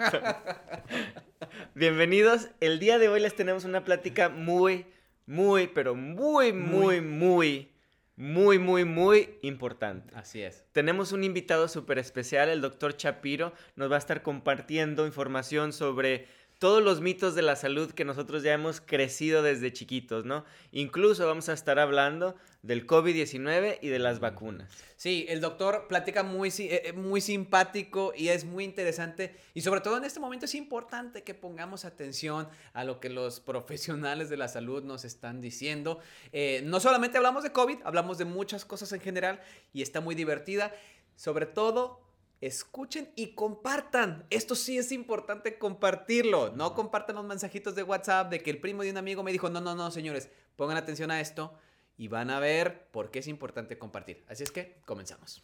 Bienvenidos. El día de hoy les tenemos una plática muy, muy, pero muy, muy, muy, muy, muy, muy importante. Así es. Tenemos un invitado súper especial, el doctor Chapiro. Nos va a estar compartiendo información sobre todos los mitos de la salud que nosotros ya hemos crecido desde chiquitos, ¿no? Incluso vamos a estar hablando del COVID-19 y de las vacunas. Sí, el doctor platica muy, eh, eh, muy simpático y es muy interesante. Y sobre todo en este momento es importante que pongamos atención a lo que los profesionales de la salud nos están diciendo. Eh, no solamente hablamos de COVID, hablamos de muchas cosas en general y está muy divertida. Sobre todo escuchen y compartan. Esto sí es importante compartirlo. No compartan los mensajitos de WhatsApp de que el primo de un amigo me dijo, no, no, no, señores, pongan atención a esto y van a ver por qué es importante compartir. Así es que comenzamos.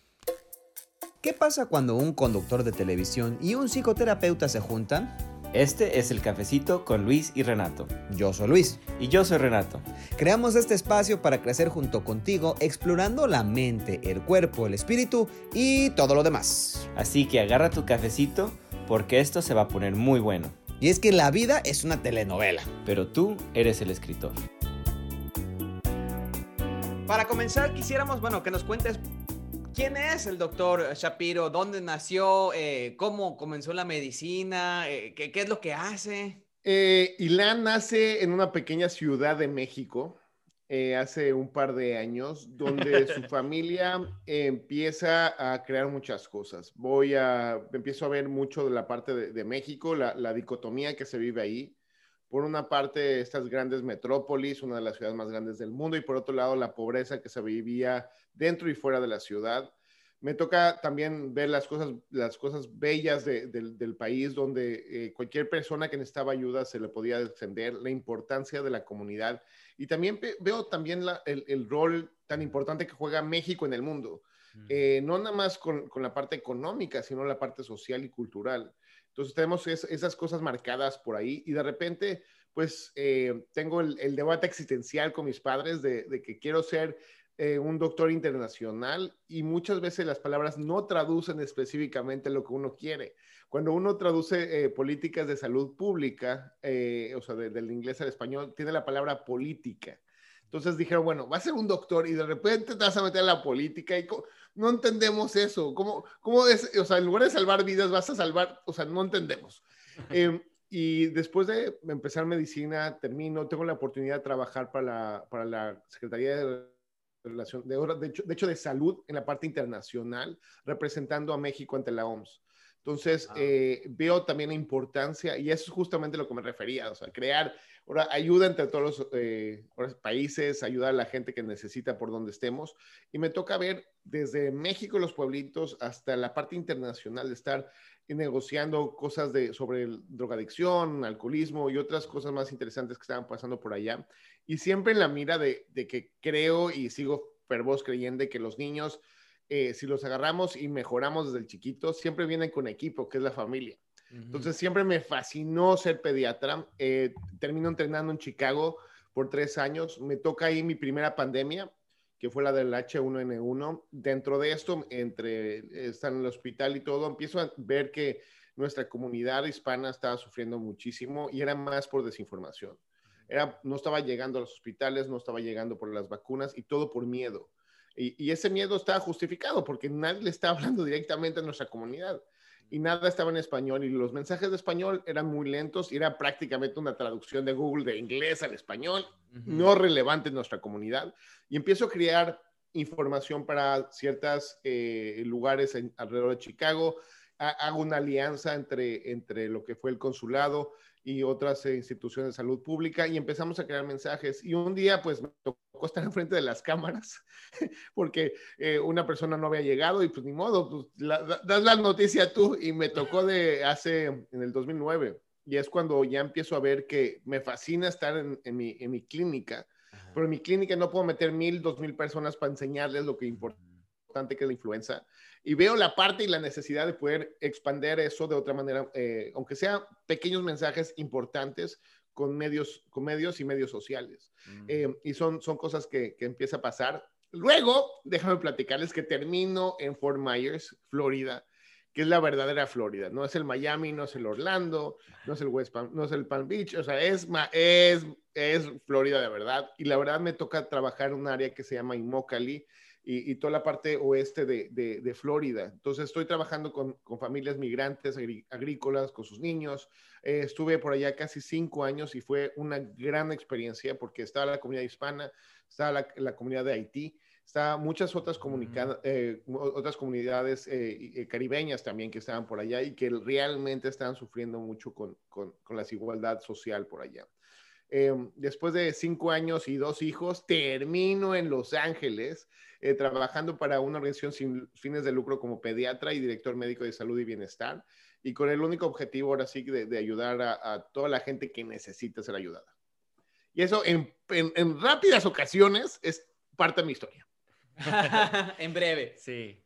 ¿Qué pasa cuando un conductor de televisión y un psicoterapeuta se juntan? Este es el cafecito con Luis y Renato. Yo soy Luis. Y yo soy Renato. Creamos este espacio para crecer junto contigo, explorando la mente, el cuerpo, el espíritu y todo lo demás. Así que agarra tu cafecito porque esto se va a poner muy bueno. Y es que la vida es una telenovela. Pero tú eres el escritor. Para comenzar, quisiéramos, bueno, que nos cuentes quién es el doctor Shapiro, dónde nació, eh, cómo comenzó la medicina, eh, qué, es lo que hace. Eh, Ilan nace en una pequeña ciudad de México eh, hace un par de años, donde su familia empieza a crear muchas cosas. Voy a, empiezo a ver mucho de la parte de, México, la, la, dicotomía que se vive ahí por una parte estas grandes metrópolis, una de las ciudades más grandes del mundo, y por otro lado la pobreza que se vivía dentro y fuera de la ciudad. Me toca también ver las cosas, las cosas bellas del país, donde eh, cualquier persona que necesitaba ayuda se le podía defender, la importancia de la comunidad. Y también veo también el, rol tan importante que juega México en el mundo. Eh, no nada más con, con, la parte económica, sino la parte social y cultural. Entonces tenemos esas cosas marcadas por ahí y de repente, pues eh, tengo el, debate existencial con mis padres de, que quiero ser eh, un doctor internacional y muchas veces las palabras no traducen específicamente lo que uno quiere. Cuando uno traduce eh, políticas de salud pública, o sea, del inglés al español, tiene la palabra política. Entonces dijeron, bueno, va a ser un doctor y de repente te vas a meter a la política y no entendemos eso. ¿Cómo, cómo es? O sea, en lugar de salvar vidas, vas a salvar, o sea, no entendemos. Em, y después de empezar medicina, termino, tengo la oportunidad de trabajar para la, para la Secretaría de Relación, de, de, hecho, de hecho, de salud en la parte internacional, representando a México ante la OMS. Entonces, ah. eh, veo también la importancia, y eso es justamente lo que me refería, o sea, crear ahora, ayuda entre todos los eh, países, ayudar a la gente que necesita por donde estemos. Y me toca ver desde México, los pueblitos, hasta la parte internacional de estar negociando cosas de, sobre drogadicción, alcoholismo y otras cosas más interesantes que estaban pasando por allá. Y siempre en la mira de, de que creo y sigo fervoz creyendo que los niños eh, si los agarramos y mejoramos desde el chiquito, siempre vienen con equipo, que es la familia. Entonces siempre me fascinó ser pediatra. Eh, termino entrenando en Chicago por tres años. Me toca ahí mi primera pandemia, que fue la del H1N1. Dentro de esto, entre estar en el hospital y todo, empiezo a ver que nuestra comunidad hispana estaba sufriendo muchísimo y era más por desinformación. Era, no estaba llegando a los hospitales, no estaba llegando por las vacunas y todo por miedo. Y, ese miedo estaba justificado porque nadie le estaba hablando directamente a nuestra comunidad y nada estaba en español y los mensajes de español eran muy lentos y era prácticamente una traducción de Google de inglés al español, no relevante en nuestra comunidad. Y empiezo a crear información para ciertos eh, lugares alrededor de Chicago. hago una alianza entre, entre lo que fue el consulado y otras eh, instituciones de salud pública y empezamos a crear mensajes. Y un día, pues, me tocó estar enfrente de las cámaras porque eh, una persona no había llegado y pues ni modo, pues, das la noticia tú y me tocó de hace, en el 2009. Y es cuando ya empiezo a ver que me fascina estar en, en, mi, en mi, clínica, pero en mi clínica no puedo meter mil, dos mil personas para enseñarles lo que importa que es la influenza. Y veo la parte y la necesidad de poder expander eso de otra manera, eh, aunque sean pequeños mensajes importantes con medios, con medios y medios sociales. Mm. Eh, y son, son cosas que, que empieza a pasar. Luego, déjame platicarles que termino en Fort Myers, Florida, que es la verdadera Florida. No es el Miami, no es el Orlando, no es el West Palm, no es el Palm Beach, o sea, es, es, es Florida de verdad. Y la verdad me toca trabajar en un área que se llama Immokalee y, y toda la parte oeste de, de, de Florida. Entonces estoy trabajando con, con familias migrantes agrícolas, con sus niños. Eh, estuve por allá casi cinco años y fue una gran experiencia porque estaba la comunidad hispana, estaba la, la comunidad de Haití está muchas otras, eh, otras comunidades eh, eh, caribeñas también que estaban por allá y que realmente están sufriendo mucho con, con, con la desigualdad social por allá. Después de cinco años y dos hijos, termino en Los Ángeles trabajando para una organización sin fines de lucro como pediatra y director médico de salud y bienestar y con el único objetivo ahora sí de, de ayudar a, a, toda la gente que necesita ser ayudada. Y eso en, en, en rápidas ocasiones es parte de mi historia. en breve. Sí.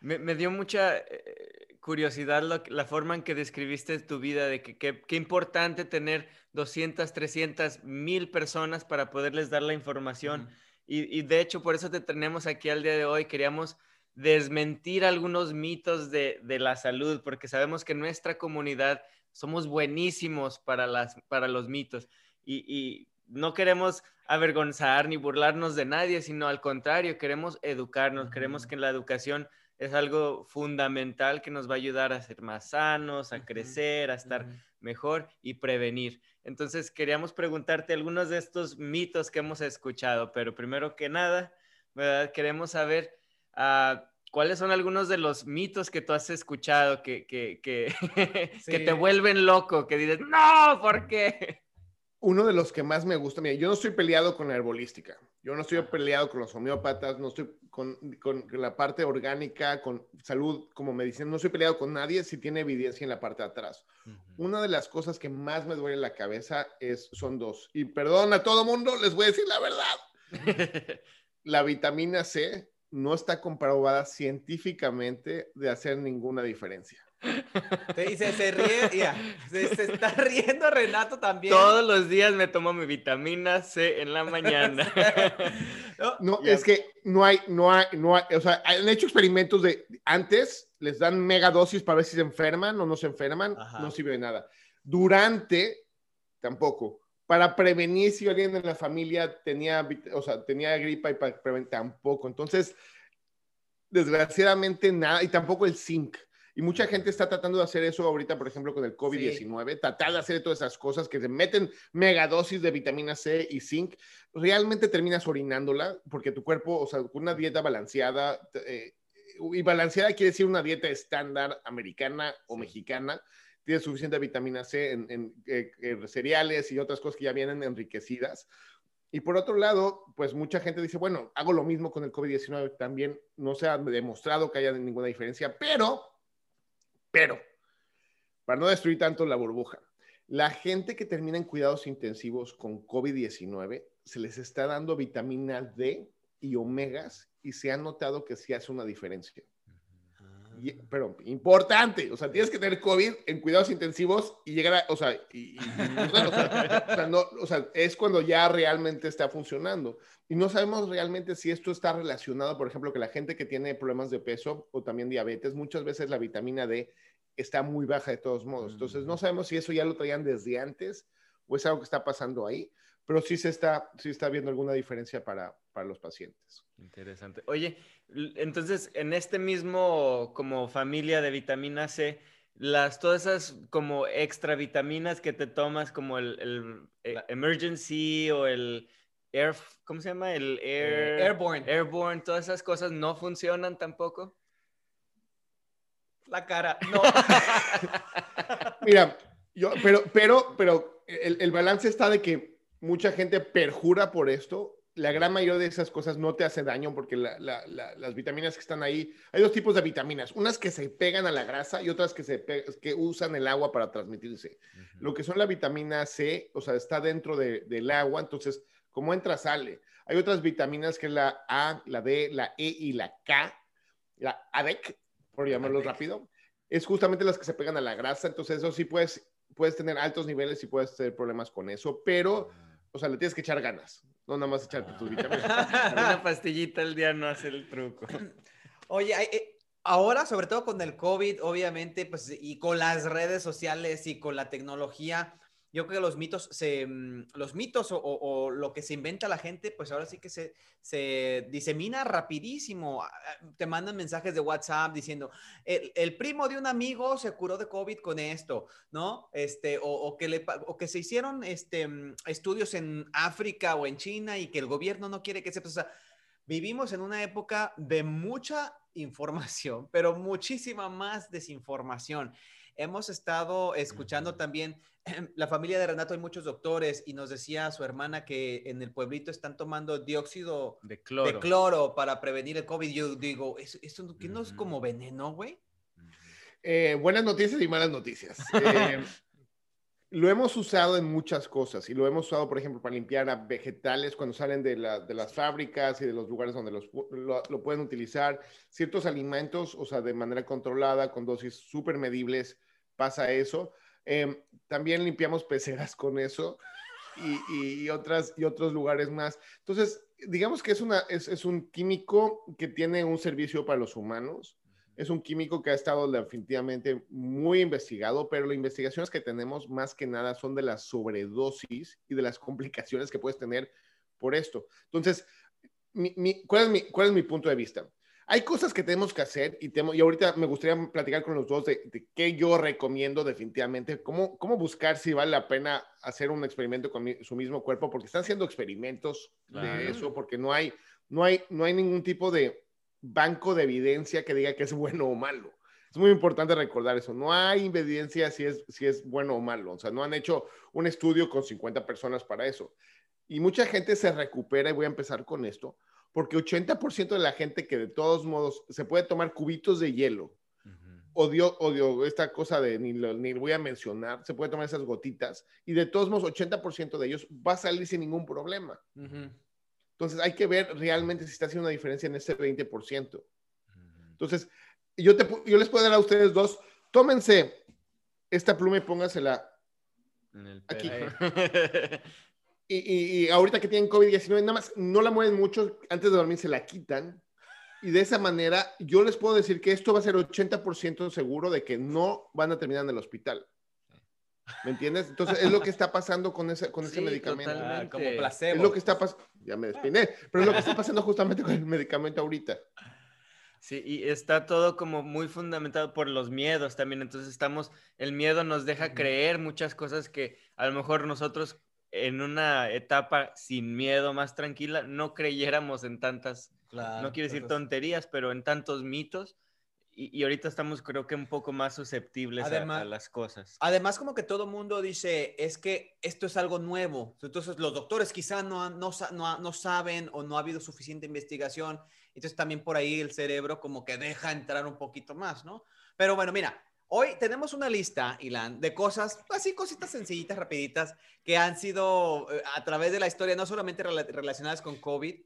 Me, me dio mucha eh, curiosidad lo, la forma en que describiste tu vida, de que qué importante tener 200, 300, mil personas para poderles dar la información. Uh -huh. y, y, de hecho, por eso te tenemos aquí al día de hoy. Queríamos desmentir algunos mitos de, de la salud, porque sabemos que en nuestra comunidad somos buenísimos para, las, para los mitos. Y, y no queremos avergonzar ni burlarnos de nadie, sino al contrario, queremos educarnos, queremos que la educación es algo fundamental que nos va a ayudar a ser más sanos, a crecer, a estar mejor y prevenir. Entonces, queríamos preguntarte algunos de estos mitos que hemos escuchado, pero primero que nada, ¿verdad? queremos saber uh, cuáles son algunos de los mitos que tú has escuchado que, que, que, sí. que te vuelven loco, que dices, no, ¿por qué? Uno de los que más me gusta, mira, yo no estoy peleado con la herbolística, yo no estoy peleado con los homeópatas, no estoy con, con, la parte orgánica, con salud como medicina, no estoy peleado con nadie si tiene evidencia en la parte de atrás. Uh -huh. Una de las cosas que más me duele la cabeza es, son dos, y perdón a todo mundo, les voy a decir la verdad. la vitamina C no está comprobada científicamente de hacer ninguna diferencia. Y se, se ríe, ya, se, se, está riendo Renato también. Todos los días me tomo mi vitamina C en la mañana. no, no es que no hay, no hay, no hay, o sea, han hecho experimentos de, antes les dan mega dosis para ver si se enferman o no se enferman, Ajá. no sirve de nada. Durante, tampoco. Para prevenir si alguien en la familia tenía, o sea, tenía gripa y para prevenir, tampoco. Entonces, desgraciadamente nada, y tampoco el zinc. Y mucha gente está tratando de hacer eso ahorita, por ejemplo, con el COVID-19, sí. tratar de hacer todas esas cosas que se meten megadosis de vitamina C y zinc, realmente terminas orinándola porque tu cuerpo, o sea, con una dieta balanceada, eh, y balanceada quiere decir una dieta estándar americana o mexicana, tiene suficiente vitamina C en, en, en, en, cereales y otras cosas que ya vienen enriquecidas. Y por otro lado, pues mucha gente dice, bueno, hago lo mismo con el COVID-19, también no se ha demostrado que haya ninguna diferencia, pero pero, para no destruir tanto la burbuja, la gente que termina en cuidados intensivos con COVID-19 se les está dando vitamina D y omegas y se ha notado que sí hace una diferencia. Y, pero importante, o sea, tienes que tener COVID en cuidados intensivos y llegar a, o sea, y, y, o sea, o sea, no, o sea, es cuando ya realmente está funcionando. Y no sabemos realmente si esto está relacionado, por ejemplo, que la gente que tiene problemas de peso o también diabetes, muchas veces la vitamina D está muy baja de todos modos. Entonces, no sabemos si eso ya lo traían desde antes o es algo que está pasando ahí, pero sí se está, sí está viendo alguna diferencia para, para los pacientes. Interesante. Oye, entonces, en este mismo como familia de vitamina C, las todas esas como extra vitaminas que te tomas como el, el, emergency o el air, ¿cómo se llama? El air, airborne. Airborne, todas esas cosas no funcionan tampoco. La cara, no. Mira, yo, pero, pero, pero el, el balance está de que mucha gente perjura por esto la gran mayoría de esas cosas no te hace daño porque la, la, la, las vitaminas que están ahí, hay dos tipos de vitaminas, unas que se pegan a la grasa y otras que, se que usan el agua para transmitirse. Uh -huh. Lo que son la vitamina C, o sea, está dentro de, del agua, entonces, como entra, sale. Hay otras vitaminas que es la A, la D, la E y la K, la ADEC, por llamarlo ADEC. rápido, es justamente las que se pegan a la grasa, entonces eso sí puedes, puedes tener altos niveles y puedes tener problemas con eso, pero, o sea, le tienes que echar ganas. No nada más echarte tus vitaminas. Una pastillita al día no hace el truco. Oye, hay, eh, ahora, sobre todo con el COVID, obviamente, pues, y con las redes sociales y con la tecnología, yo creo que los mitos, se, mm, los mitos o, lo que se inventa la gente, pues ahora sí que se, se disemina rapidísimo. Ah, ah, te mandan mensajes de WhatsApp diciendo, el, primo de un amigo se curó de COVID con esto, ¿no? Este, o, que, le, que se hicieron este, mm, estudios en África o en China y que el gobierno no quiere que se... O sea, vivimos en una época de mucha información, pero muchísima más desinformación. Hemos estado escuchando también, la familia de Renato hay muchos doctores y nos decía su hermana que en el pueblito están tomando dióxido de cloro, para prevenir el COVID. Yo digo, ¿esto, no es como veneno, güey? Eh, buenas noticias y malas noticias. Eh, lo hemos usado en muchas cosas y lo hemos usado, por ejemplo, para limpiar a vegetales cuando salen de, las fábricas y de los lugares donde los, lo, pueden utilizar. Ciertos alimentos, o sea, de manera controlada, con dosis súper medibles, pasa eso. Em, también limpiamos peceras con eso y, otras, y otros lugares más. Entonces, digamos que es, una, es un químico que tiene un servicio para los humanos es un químico que ha estado definitivamente muy investigado, pero las investigaciones que tenemos más que nada son de la sobredosis y de las complicaciones que puedes tener por esto. Entonces, ¿cuál, es mi, punto de vista? Hay cosas que tenemos que hacer y, y ahorita me gustaría platicar con los dos de, qué yo recomiendo definitivamente, cómo, cómo buscar si vale la pena hacer un experimento con su mismo cuerpo, porque están haciendo experimentos de eso, porque no hay, no, hay, no hay ningún tipo de, banco de evidencia que diga que es bueno o malo. Es muy importante recordar eso. No hay evidencia si es, si es bueno o malo. O sea, no han hecho un estudio con 50 personas para eso. Y mucha gente se recupera, y voy a empezar con esto, porque 80% de la gente que de todos modos se puede tomar cubitos de hielo, odio, odio esta cosa de ni, ni voy a mencionar, se puede tomar esas gotitas, y de todos modos 80% de ellos va a salir sin ningún problema. Entonces hay que ver realmente si está haciendo una diferencia en ese 20%. Entonces, yo, te, yo les puedo dar a ustedes dos, tómense esta pluma y póngasela aquí. y, y, ahorita que tienen COVID-19, nada más no la mueven mucho, antes de dormir se la quitan. Y de esa manera, yo les puedo decir que esto va a ser 80% seguro de que no van a terminar en el hospital. ¿Me entiendes? Entonces es lo que está pasando con ese, con ese medicamento. Ah, como placebo. Es lo que está pasando. Ya me despiné, pero es lo que está pasando justamente con el medicamento ahorita. Sí, y está todo como muy fundamentado por los miedos también. Entonces estamos, el miedo nos deja creer muchas cosas que a lo mejor nosotros en una etapa sin miedo, más tranquila, no creyéramos en tantas, no quiero decir tonterías, pero en tantos mitos y, ahorita estamos creo que un poco más susceptibles a, las cosas. Además, como que todo mundo dice, es que esto es algo nuevo. Entonces, los doctores quizá no, no, no, no saben o no ha habido suficiente investigación. Entonces, también por ahí el cerebro como que deja entrar un poquito más, ¿no? Pero bueno, mira, hoy tenemos una lista, Ilan, de cosas, así cositas sencillitas, rapiditas, que han sido eh, a través de la historia, no solamente relacionadas con COVID,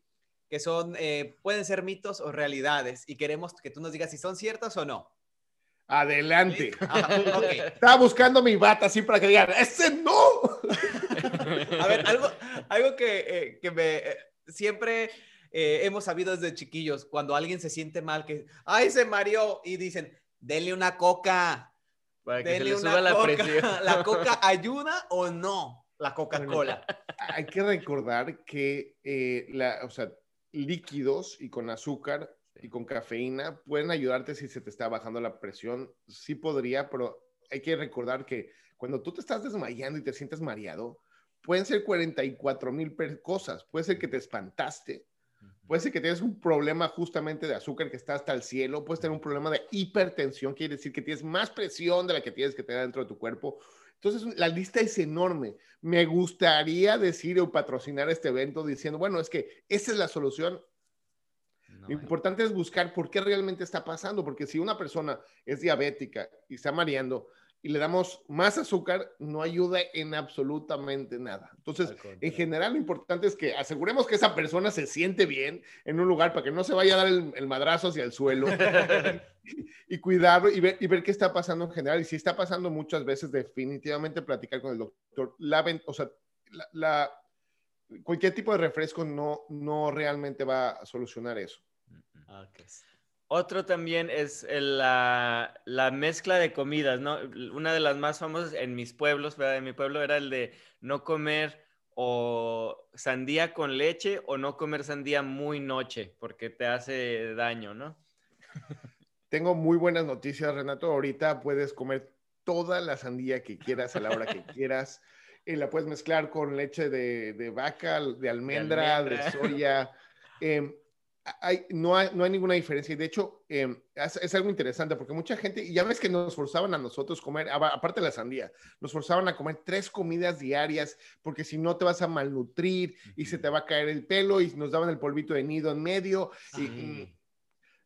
que son, eh, pueden ser mitos o realidades y queremos que tú nos digas si son ciertas o no. Adelante. Estaba buscando mi bata así para que digan, ese no. A ver, algo, algo que, eh, que me eh, siempre hemos sabido desde chiquillos, cuando alguien se siente mal, que, ay, se mareó y dicen, denle una coca. Para que se le suba la presión. ¿La coca ayuda o no? La Coca-Cola. Hay que recordar que, la, o sea, líquidos y con azúcar y con cafeína pueden ayudarte si se te está bajando la presión. Sí podría, pero hay que recordar que cuando tú te estás desmayando y te sientes mareado, pueden ser 44 mil cosas. Puede ser que te espantaste. Puede ser que tienes un problema justamente de azúcar que está hasta el cielo. Puedes tener un problema de hipertensión, quiere decir que tienes más presión de la que tienes que tener dentro de tu cuerpo. Entonces, la lista es enorme. Me gustaría decir o patrocinar este evento diciendo, bueno, es que esa es la solución. Lo importante es buscar por qué realmente está pasando, porque si una persona es diabética y está mareando, y le damos más azúcar, no ayuda en absolutamente nada. Entonces, en general, lo importante es que aseguremos que esa persona se siente bien en un lugar para que no se vaya a dar el, madrazo hacia el suelo y, cuidarlo y ver, y ver, qué está pasando en general. Y si está pasando muchas veces, definitivamente platicar con el doctor. La, o sea, la, cualquier tipo de refresco no, no realmente va a solucionar eso. Otro también es la, la, mezcla de comidas, ¿no? Una de las más famosas en mis pueblos, ¿verdad? En mi pueblo era el de no comer o sandía con leche o no comer sandía muy noche porque te hace daño, ¿no? Tengo muy buenas noticias, Renato. Ahorita puedes comer toda la sandía que quieras a la hora que quieras. Y la puedes mezclar con leche de, de vaca, de almendra, de, soya. Em, hay, no, hay, no hay ninguna diferencia. Y de hecho, em, es, algo interesante porque mucha gente, y ya ves que nos forzaban a nosotros comer, aparte de la sandía, nos forzaban a comer tres comidas diarias porque si no te vas a malnutrir y se te va a caer el pelo y nos daban el polvito de nido en medio. Y,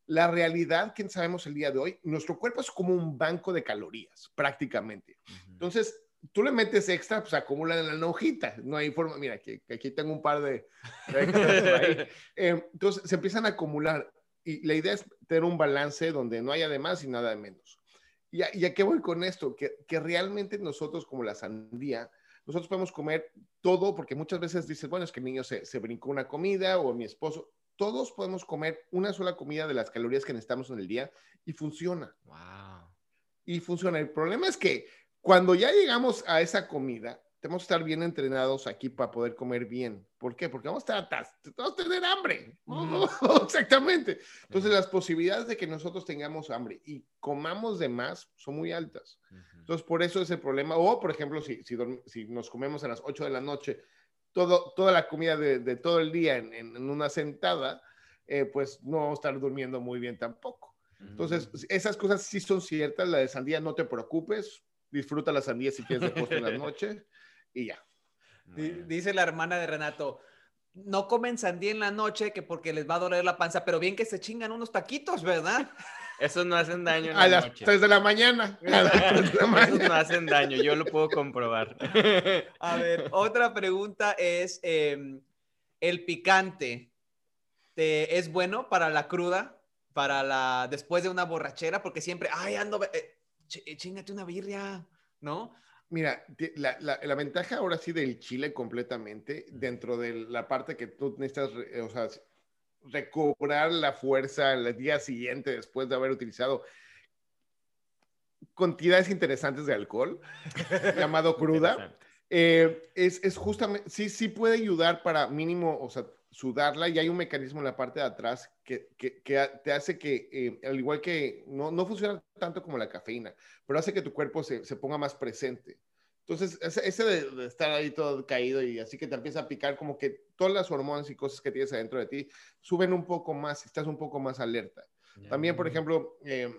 la realidad que sabemos el día de hoy, nuestro cuerpo es como un banco de calorías, prácticamente. Entonces, tú le metes extra, pues acumulan en la hojita. No hay forma, mira, que, aquí tengo un par de... Eh, entonces, se empiezan a acumular. Y la idea es tener un balance donde no haya de más y nada de menos. ¿Y a, qué voy con esto? Que, que, realmente nosotros, como la sandía, nosotros podemos comer todo, porque muchas veces dices, bueno, es que el niño se, se brincó una comida o mi esposo. Todos podemos comer una sola comida de las calorías que necesitamos en el día y funciona. Wow. Y funciona. El problema es que cuando ya llegamos a esa comida, tenemos que estar bien entrenados aquí para poder comer bien. ¿Por qué? Porque vamos a estar vamos a tener hambre. Exactamente. Entonces, las posibilidades de que nosotros tengamos hambre y comamos de más son muy altas. Entonces, por eso es el problema. O, por ejemplo, si, si, nos comemos a las 8 de la noche todo, toda la comida de, todo el día en, una sentada, eh, pues no vamos a estar durmiendo muy bien tampoco. Entonces, esas cosas sí son ciertas. La de sandía, no te preocupes disfruta la sandía si quieres de postre en la noche y ya. Dice la hermana de Renato, no comen sandía en la noche que porque les va a doler la panza, pero bien que se chingan unos taquitos, ¿verdad? Esos no hacen daño en a las noche. 3 de la mañana. Esos no hacen daño, yo lo puedo comprobar. A ver, otra pregunta es, em, ¿el picante te, es bueno para la cruda? Para la, después de una borrachera, porque siempre, ay, ando, eh, eh, chingate una birria, ¿no? Mira, la, la, ventaja ahora sí del chile completamente, dentro de la parte que tú necesitas, o sea, recobrar la fuerza el día siguiente después de haber utilizado cantidades interesantes de alcohol, llamado cruda, eh, es, es, justamente, sí, sí puede ayudar para mínimo, o sea, sudarla y hay un mecanismo en la parte de atrás que, que, que te hace que, eh, al igual que no, no, funciona tanto como la cafeína, pero hace que tu cuerpo se, se ponga más presente. Entonces, ese, de, estar ahí todo caído y así que te empieza a picar, como que todas las hormonas y cosas que tienes adentro de ti suben un poco más, estás un poco más alerta. También, por ejemplo, eh,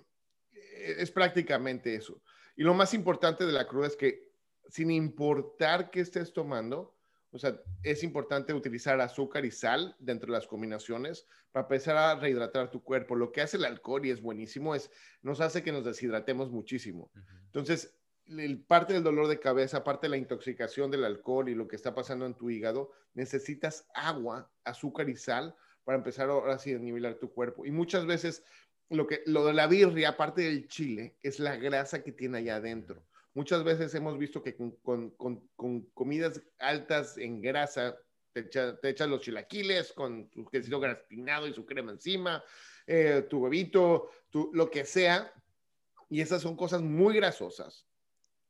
es prácticamente eso. Y lo más importante de la cruda es que sin importar qué estés tomando, o sea, es importante utilizar azúcar y sal dentro de las combinaciones para empezar a rehidratar tu cuerpo. Lo que hace el alcohol, y es buenísimo, es nos hace que nos deshidratemos muchísimo. Entonces, el, parte del dolor de cabeza, parte de la intoxicación del alcohol y lo que está pasando en tu hígado, necesitas agua, azúcar y sal para empezar ahora sí a nivelar tu cuerpo. Y muchas veces lo, que, lo de la birria, aparte del chile, es la grasa que tiene allá adentro. Muchas veces hemos visto que con, comidas altas en grasa, te, echas los chilaquiles con tu quesito gratinado y su crema encima, eh, tu huevito, tu, lo que sea. Y esas son cosas muy grasosas,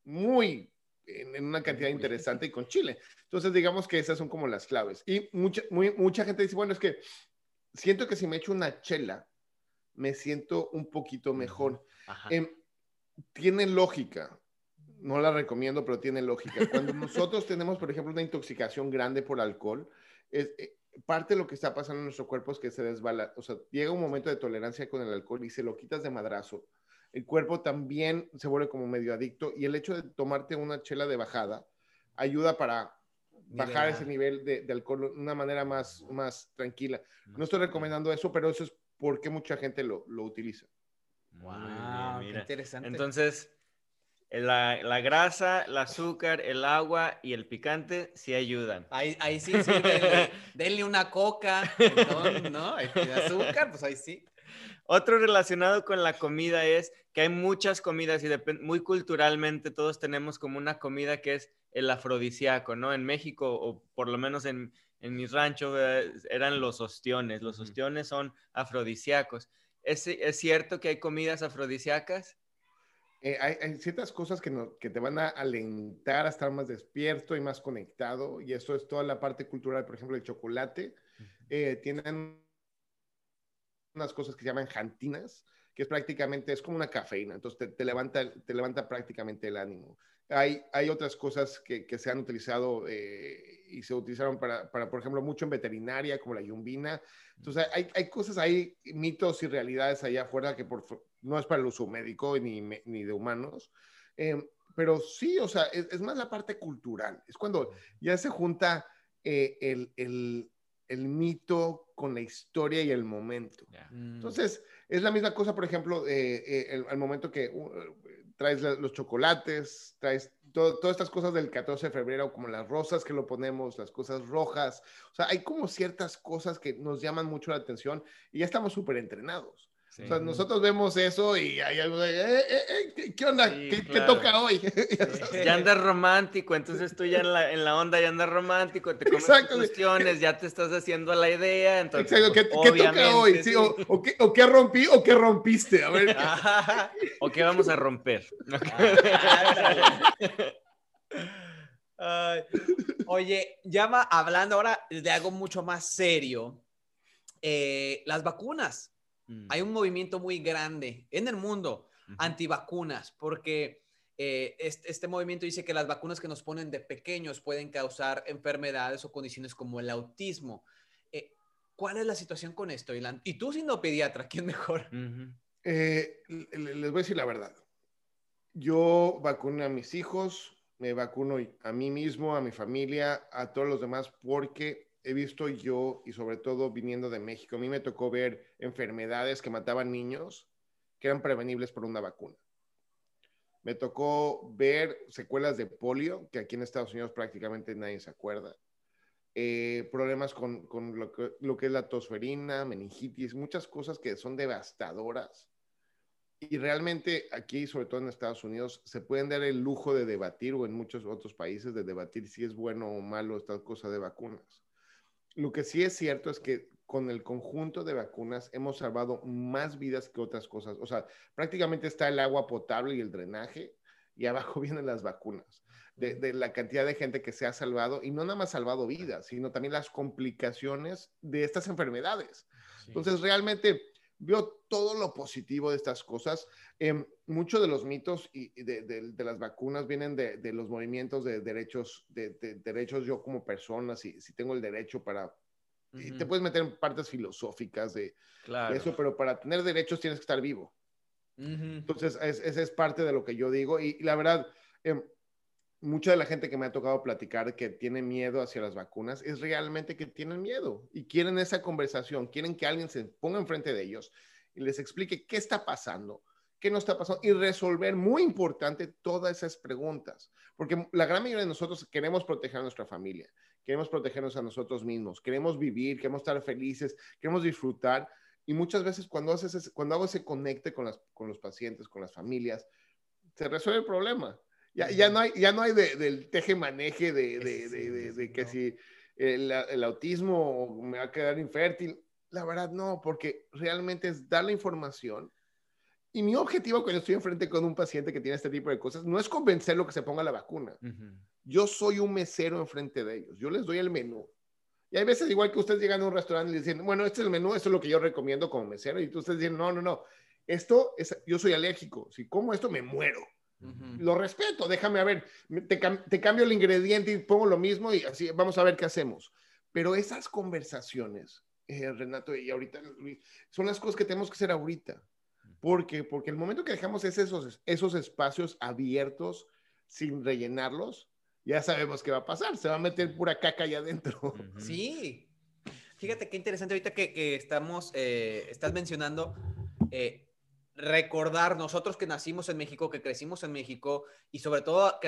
muy en, una cantidad interesante y con chile. Entonces, digamos que esas son como las claves. Y mucha, mucha gente dice, bueno, es que siento que si me echo una chela, me siento un poquito mejor. Em, tiene lógica no la recomiendo, pero tiene lógica. Cuando nosotros tenemos, por ejemplo, una intoxicación grande por alcohol, es, eh, parte de lo que está pasando en nuestro cuerpo es que se desbala, o sea, llega un momento de tolerancia con el alcohol y se lo quitas de madrazo. El cuerpo también se vuelve como medio adicto y el hecho de tomarte una chela de bajada ayuda para bajar ese nivel de, alcohol de una manera más, más tranquila. No estoy recomendando eso, pero eso es porque mucha gente lo, lo utiliza. Wow, qué interesante. Entonces, la, la, grasa, el azúcar, el agua y el picante sí ayudan. Ahí, ahí sí, sí, denle, una coca, ¿no? El azúcar, pues ahí sí. Otro relacionado con la comida es que hay muchas comidas y muy culturalmente todos tenemos como una comida que es el afrodisíaco, ¿no? En México, o por lo menos en, en mis ranchos, eran los ostiones. Los ostiones son afrodisíacos. ¿Es, ¿Es cierto que hay comidas afrodisíacas? Eh, hay, hay, ciertas cosas que, no, que te van a alentar a estar más despierto y más conectado, y eso es toda la parte cultural, por ejemplo, el chocolate. Eh, tienen unas cosas que se llaman jantinas, que es prácticamente, es como una cafeína, entonces te, te levanta, te levanta prácticamente el ánimo. Hay, hay otras cosas que, que se han utilizado eh, y se utilizaron para, para, por ejemplo, mucho en veterinaria, como la yumbina. Entonces, hay, hay cosas, hay mitos y realidades allá afuera que por, no es para el uso médico ni, ni de humanos. Eh, pero sí, o sea, es, es, más la parte cultural. Es cuando ya se junta eh, el, el, el, mito con la historia y el momento. Yeah. Entonces, es la misma cosa, por ejemplo, eh, eh, el, al momento que uh, traes los chocolates, traes todo, todas estas cosas del 14 de febrero, como las rosas que lo ponemos, las cosas rojas. O sea, hay como ciertas cosas que nos llaman mucho la atención y ya estamos súper entrenados. Sí. O sea, nosotros vemos eso y hay algo de, eh, eh, eh, ¿qué onda? Sí, ¿Qué, claro. ¿Qué, toca hoy? ya andas romántico, entonces tú ya en la, en la onda ya andas romántico, te comes Exacto. cuestiones, ya te estás haciendo la idea, entonces Exacto, ¿qué, pues, ¿qué toca hoy? Sí, o, o, ¿qué, o, qué, rompí o qué rompiste? A ver. o qué vamos a romper. Ay. Oye, ya va hablando ahora de algo mucho más serio. Eh, las vacunas. Mm. Hay un movimiento muy grande en el mundo -huh. antivacunas, porque eh, este, este, movimiento dice que las vacunas que nos ponen de pequeños pueden causar enfermedades o condiciones como el autismo. Eh, ¿Cuál es la situación con esto, Ilan? Y tú siendo pediatra, ¿quién mejor? Uh -huh. eh, les voy a decir la verdad. Yo vacuno a mis hijos, me vacuno a mí mismo, a mi familia, a todos los demás, porque he visto yo, y sobre todo viniendo de México, a mí me tocó ver enfermedades que mataban niños que eran prevenibles por una vacuna. Me tocó ver secuelas de polio, que aquí en Estados Unidos prácticamente nadie se acuerda. Eh, problemas con, con lo, que, lo, que, es la tosferina, meningitis, muchas cosas que son devastadoras. Y realmente aquí, sobre todo en Estados Unidos, se pueden dar el lujo de debatir, o en muchos otros países, de debatir si es bueno o malo esta cosa de vacunas. Lo que sí es cierto es que con el conjunto de vacunas hemos salvado más vidas que otras cosas. O sea, prácticamente está el agua potable y el drenaje y abajo vienen las vacunas. De, de, la cantidad de gente que se ha salvado y no nada más salvado vidas, sino también las complicaciones de estas enfermedades. Sí. Entonces, realmente veo todo lo positivo de estas cosas. Eh, Muchos de los mitos y de, de, de las vacunas vienen de, los movimientos de derechos, de, derechos yo como persona, si, si tengo el derecho para... Uh -huh. Te puedes meter en partes filosóficas de, claro. eso, pero para tener derechos tienes que estar vivo. Uh -huh. Entonces, esa es, es, parte de lo que yo digo. Y, y la verdad, eh, mucha de la gente que me ha tocado platicar que tiene miedo hacia las vacunas es realmente que tienen miedo y quieren esa conversación, quieren que alguien se ponga enfrente de ellos y les explique qué está pasando, qué no está pasando y resolver, muy importante, todas esas preguntas. Porque la gran mayoría de nosotros queremos proteger a nuestra familia, queremos protegernos a nosotros mismos, queremos vivir, queremos estar felices, queremos disfrutar. Y muchas veces cuando, haces ese, cuando hago ese conecte con, las, con los pacientes, con las familias, se resuelve el problema. Ya, ya, no hay, ya no hay de, del teje-maneje de, de, de, de, que si el, el, autismo me va a quedar infértil. La verdad, no, porque realmente es dar la información. Y mi objetivo cuando estoy enfrente con un paciente que tiene este tipo de cosas no es convencerlo que se ponga la vacuna. Uh -huh. Yo soy un mesero enfrente de ellos. Yo les doy el menú. Y hay veces, igual que ustedes llegan a un restaurante y dicen, bueno, este es el menú, esto es lo que yo recomiendo como mesero. Y ustedes dicen, no, no, no. Esto es, yo soy alérgico. Si como esto, me muero. Uh -huh. Lo respeto, déjame a ver, te, te, cambio el ingrediente y pongo lo mismo y así vamos a ver qué hacemos. Pero esas conversaciones, eh, Renato, y ahorita son las cosas que tenemos que hacer ahorita. ¿Por qué? Porque el momento que dejamos esos, esos espacios abiertos sin rellenarlos, ya sabemos qué va a pasar. Se va a meter pura caca allá adentro. Uh -huh. Sí. Fíjate qué interesante ahorita que, que estamos, eh, estás mencionando. Eh, recordar nosotros que nacimos en México, que crecimos en México y sobre todo que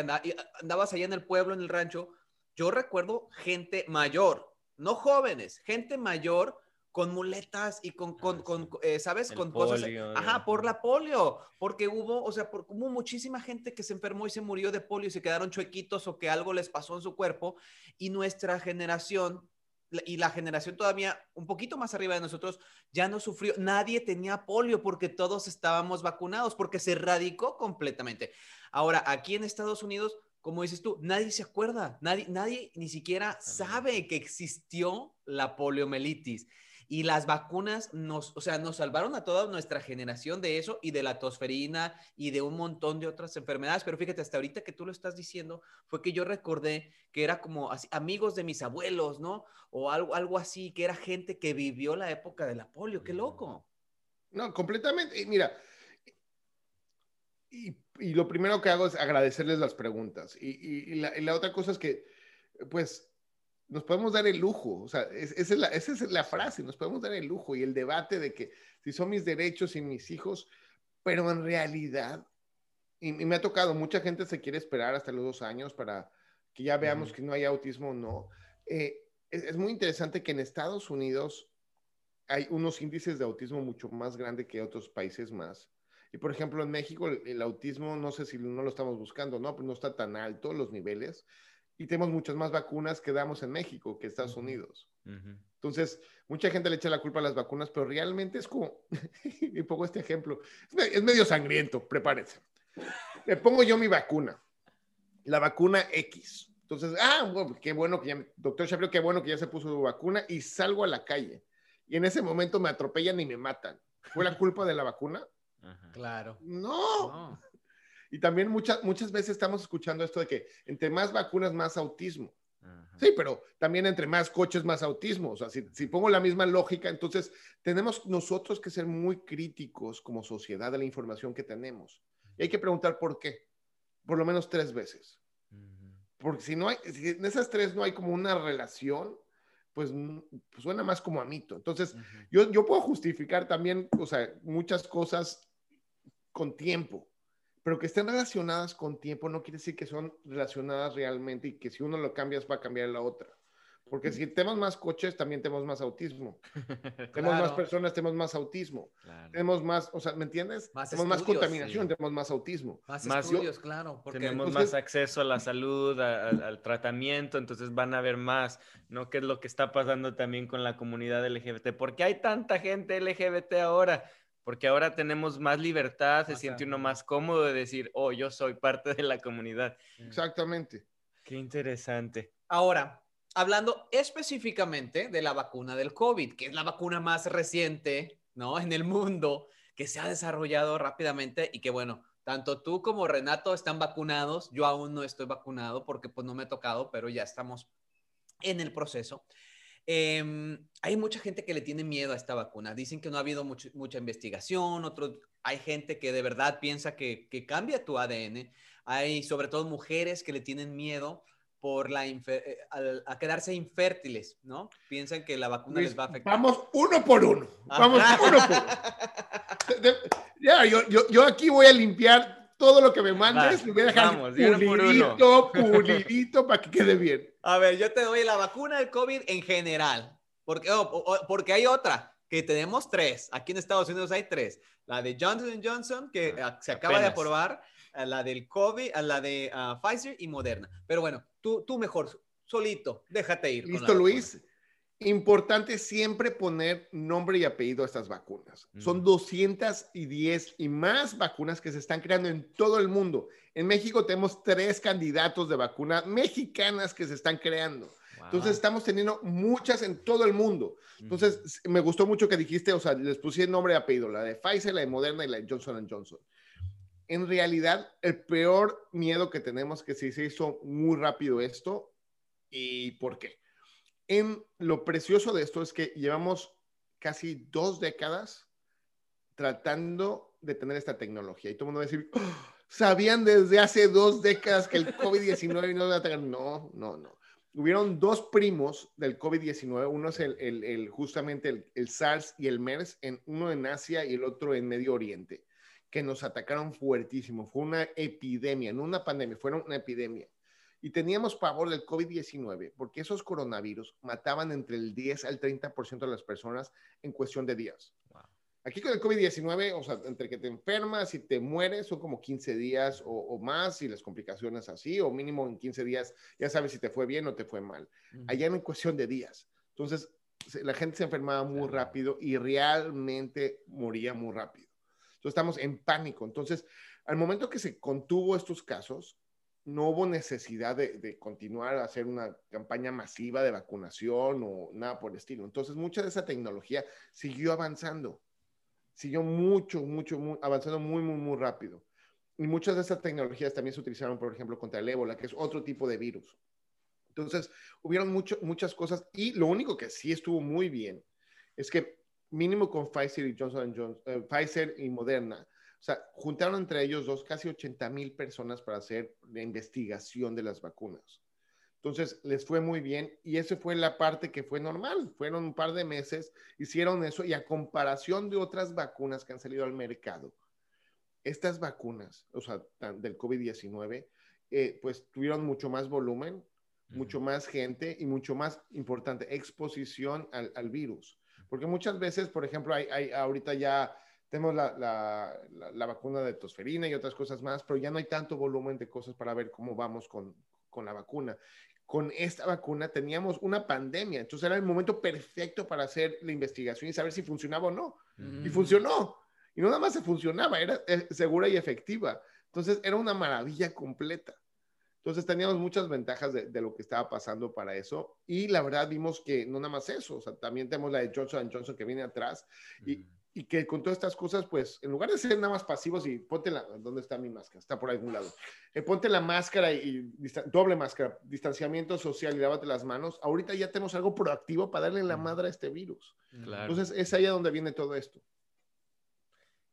andabas allá en el pueblo, en el rancho, yo recuerdo gente mayor, no jóvenes, gente mayor con muletas y con, con, con eh, ¿sabes? El con polio, cosas. Ajá, por la polio, porque hubo, o sea, por, hubo muchísima gente que se enfermó y se murió de polio y se quedaron chuequitos o que algo les pasó en su cuerpo y nuestra generación y la generación todavía un poquito más arriba de nosotros ya no sufrió, nadie tenía polio porque todos estábamos vacunados, porque se erradicó completamente. Ahora, aquí en Estados Unidos, como dices tú, nadie se acuerda, nadie, nadie ni siquiera sabe que existió la poliomielitis. Y las vacunas nos, o sea, nos salvaron a toda nuestra generación de eso y de la tosferina y de un montón de otras enfermedades. Pero fíjate, hasta ahorita que tú lo estás diciendo, fue que yo recordé que era como así, amigos de mis abuelos, ¿no? O algo, algo así, que era gente que vivió la época de la polio. ¡Qué loco! No, completamente. Mira, y, y lo primero que hago es agradecerles las preguntas. Y, y, la, y la otra cosa es que, pues, nos podemos dar el lujo, o sea, esa, es la, esa, es la, frase, nos podemos dar el lujo y el debate de que si son mis derechos y mis hijos, pero en realidad, y, y me ha tocado, mucha gente se quiere esperar hasta los dos años para que ya veamos uh -huh. que no hay autismo o no. Eh, es, es, muy interesante que en Estados Unidos hay unos índices de autismo mucho más grandes que otros países más. Y por ejemplo, en México el, el autismo, no sé si no lo estamos buscando, ¿no? Pues no está tan alto los niveles y tenemos muchas más vacunas que damos en México que Estados Unidos. Uh -huh. Entonces, mucha gente le echa la culpa a las vacunas, pero realmente es como, y pongo este ejemplo, es medio sangriento, prepárense. Le pongo yo mi vacuna, la vacuna X. Entonces, ah, bueno, qué bueno que ya, doctor Shapiro, qué bueno que ya se puso su vacuna y salgo a la calle. Y en ese momento me atropellan y me matan. ¿Fue la culpa de la vacuna? -huh. Claro. No. no. Y también muchas, muchas veces estamos escuchando esto de que entre más vacunas, más autismo. Ajá. Sí, pero también entre más coches, más autismo. O sea, si, si, pongo la misma lógica, entonces tenemos nosotros que ser muy críticos como sociedad de la información que tenemos. Y hay que preguntar por qué. Por lo menos tres veces. Porque si no hay, si en esas tres no hay como una relación, pues, pues suena más como a mito. Entonces, yo, yo puedo justificar también, o sea, muchas cosas con tiempo pero que estén relacionadas con tiempo no quiere decir que son relacionadas realmente y que si uno lo cambias va a cambiar la otra. Porque si tenemos más coches, también tenemos más autismo. claro. Tenemos más personas, tenemos más autismo. Claro. Tenemos más, o sea, ¿me entiendes? Más tenemos estudios, más contaminación, sí. tenemos más autismo. Más, más estudios, claro. Porque tenemos entonces, más acceso a la salud, a, a, al tratamiento, entonces van a haber más, ¿no? ¿Qué es lo que está pasando también con la comunidad LGBT? ¿Por qué hay tanta gente LGBT ahora? Porque ahora tenemos más libertad, se sea, siente uno más cómodo de decir, oh, yo soy parte de la comunidad. Exactamente. Qué interesante. Ahora, hablando específicamente de la vacuna del COVID, que es la vacuna más reciente, ¿no? En el mundo, que se ha desarrollado rápidamente y que, bueno, tanto tú como Renato están vacunados, yo aún no estoy vacunado porque pues no me ha tocado, pero ya estamos en el proceso. Eh, hay mucha gente que le tiene miedo a esta vacuna. Dicen que no ha habido mucho, mucha investigación. Otros, hay gente que de verdad piensa que, que, cambia tu ADN. Hay sobre todo mujeres que le tienen miedo por la eh, a, a, quedarse infértiles, ¿no? Piensan que la vacuna Luis, les va a afectar. Vamos uno por uno. Vamos uno por uno. ya, yo, yo, yo aquí voy a limpiar todo lo que me mandes, lo voy a dejar vamos, pulidito, pulidito para que quede bien. A ver, yo te doy la vacuna del COVID en general, porque, oh, oh, porque hay otra, que tenemos tres, aquí en Estados Unidos hay tres, la de Johnson Johnson, que ah, se acaba apenas. de aprobar, la del COVID, la de uh, Pfizer y Moderna. Pero bueno, tú, tú mejor, solito, déjate ir. Listo, Luis. Importante siempre poner nombre y apellido a estas vacunas. Mm. Son 210 y más vacunas que se están creando en todo el mundo. En México tenemos tres candidatos de vacunas mexicanas que se están creando. Wow. Entonces estamos teniendo muchas en todo el mundo. Entonces mm. me gustó mucho que dijiste, o sea, les puse nombre y apellido, la de Pfizer, la de Moderna y la de Johnson Johnson. En realidad, el peor miedo que tenemos es que si se hizo muy rápido esto. ¿Y por qué? En lo precioso de esto es que llevamos casi dos décadas tratando de tener esta tecnología. Y todo el mundo va a decir, oh, sabían desde hace dos décadas que el COVID-19 no iba a tener. No, no, no. Hubieron dos primos del COVID-19. Uno es el, el, el justamente el, el, SARS y el MERS, en, uno en Asia y el otro en Medio Oriente, que nos atacaron fuertísimo. Fue una epidemia, no una pandemia, fueron una epidemia y teníamos pavor del COVID-19 porque esos coronavirus mataban entre el 10 al 30% de las personas en cuestión de días. Wow. Aquí con el COVID-19, o sea, entre que te enfermas y te mueres, son como 15 días o, o, más y las complicaciones así, o mínimo en 15 días ya sabes si te fue bien o te fue mal. Uh -huh. Allá en cuestión de días. Entonces, la gente se enfermaba muy rápido y realmente moría muy rápido. Entonces, estamos en pánico. Entonces, al momento que se contuvo estos casos, no hubo necesidad de, continuar a hacer una campaña masiva de vacunación o nada por el estilo. Entonces, mucha de esa tecnología siguió avanzando, siguió mucho, mucho, avanzando muy, muy, muy rápido. Y muchas de esas tecnologías también se utilizaron, por ejemplo, contra el ébola, que es otro tipo de virus. Entonces, hubieron mucho, muchas cosas y lo único que sí estuvo muy bien es que mínimo con Pfizer Johnson Johnson, eh, Pfizer y Moderna, sea, juntaron entre ellos dos casi 80 mil personas para hacer la investigación de las vacunas. Entonces, les fue muy bien y esa fue la parte que fue normal. Fueron un par de meses, hicieron eso y a comparación de otras vacunas que han salido al mercado, estas vacunas, o sea, del COVID-19, eh, pues tuvieron mucho más volumen, mucho más gente y mucho más importante, exposición al, virus. Porque muchas veces, por ejemplo, hay, hay ahorita ya tenemos la, la, la, vacuna de tosferina y otras cosas más, pero ya no hay tanto volumen de cosas para ver cómo vamos con, con la vacuna. Con esta vacuna teníamos una pandemia, entonces era el momento perfecto para hacer la investigación y saber si funcionaba o no. Y funcionó. Y no nada más se funcionaba, era eh, segura y efectiva. Entonces era una maravilla completa. Entonces teníamos muchas ventajas de, de, lo que estaba pasando para eso. Y la verdad vimos que no nada más eso, o sea, también tenemos la de Johnson Johnson que viene atrás. Y, y que con todas estas cosas, pues, en lugar de ser nada más pasivos y ponte la, ¿dónde está mi máscara? Está por algún lado. Eh, ponte la máscara y, doble máscara, distanciamiento social y lávate las manos. Ahorita ya tenemos algo proactivo para darle la madre a este virus. Entonces, es ahí a donde viene todo esto.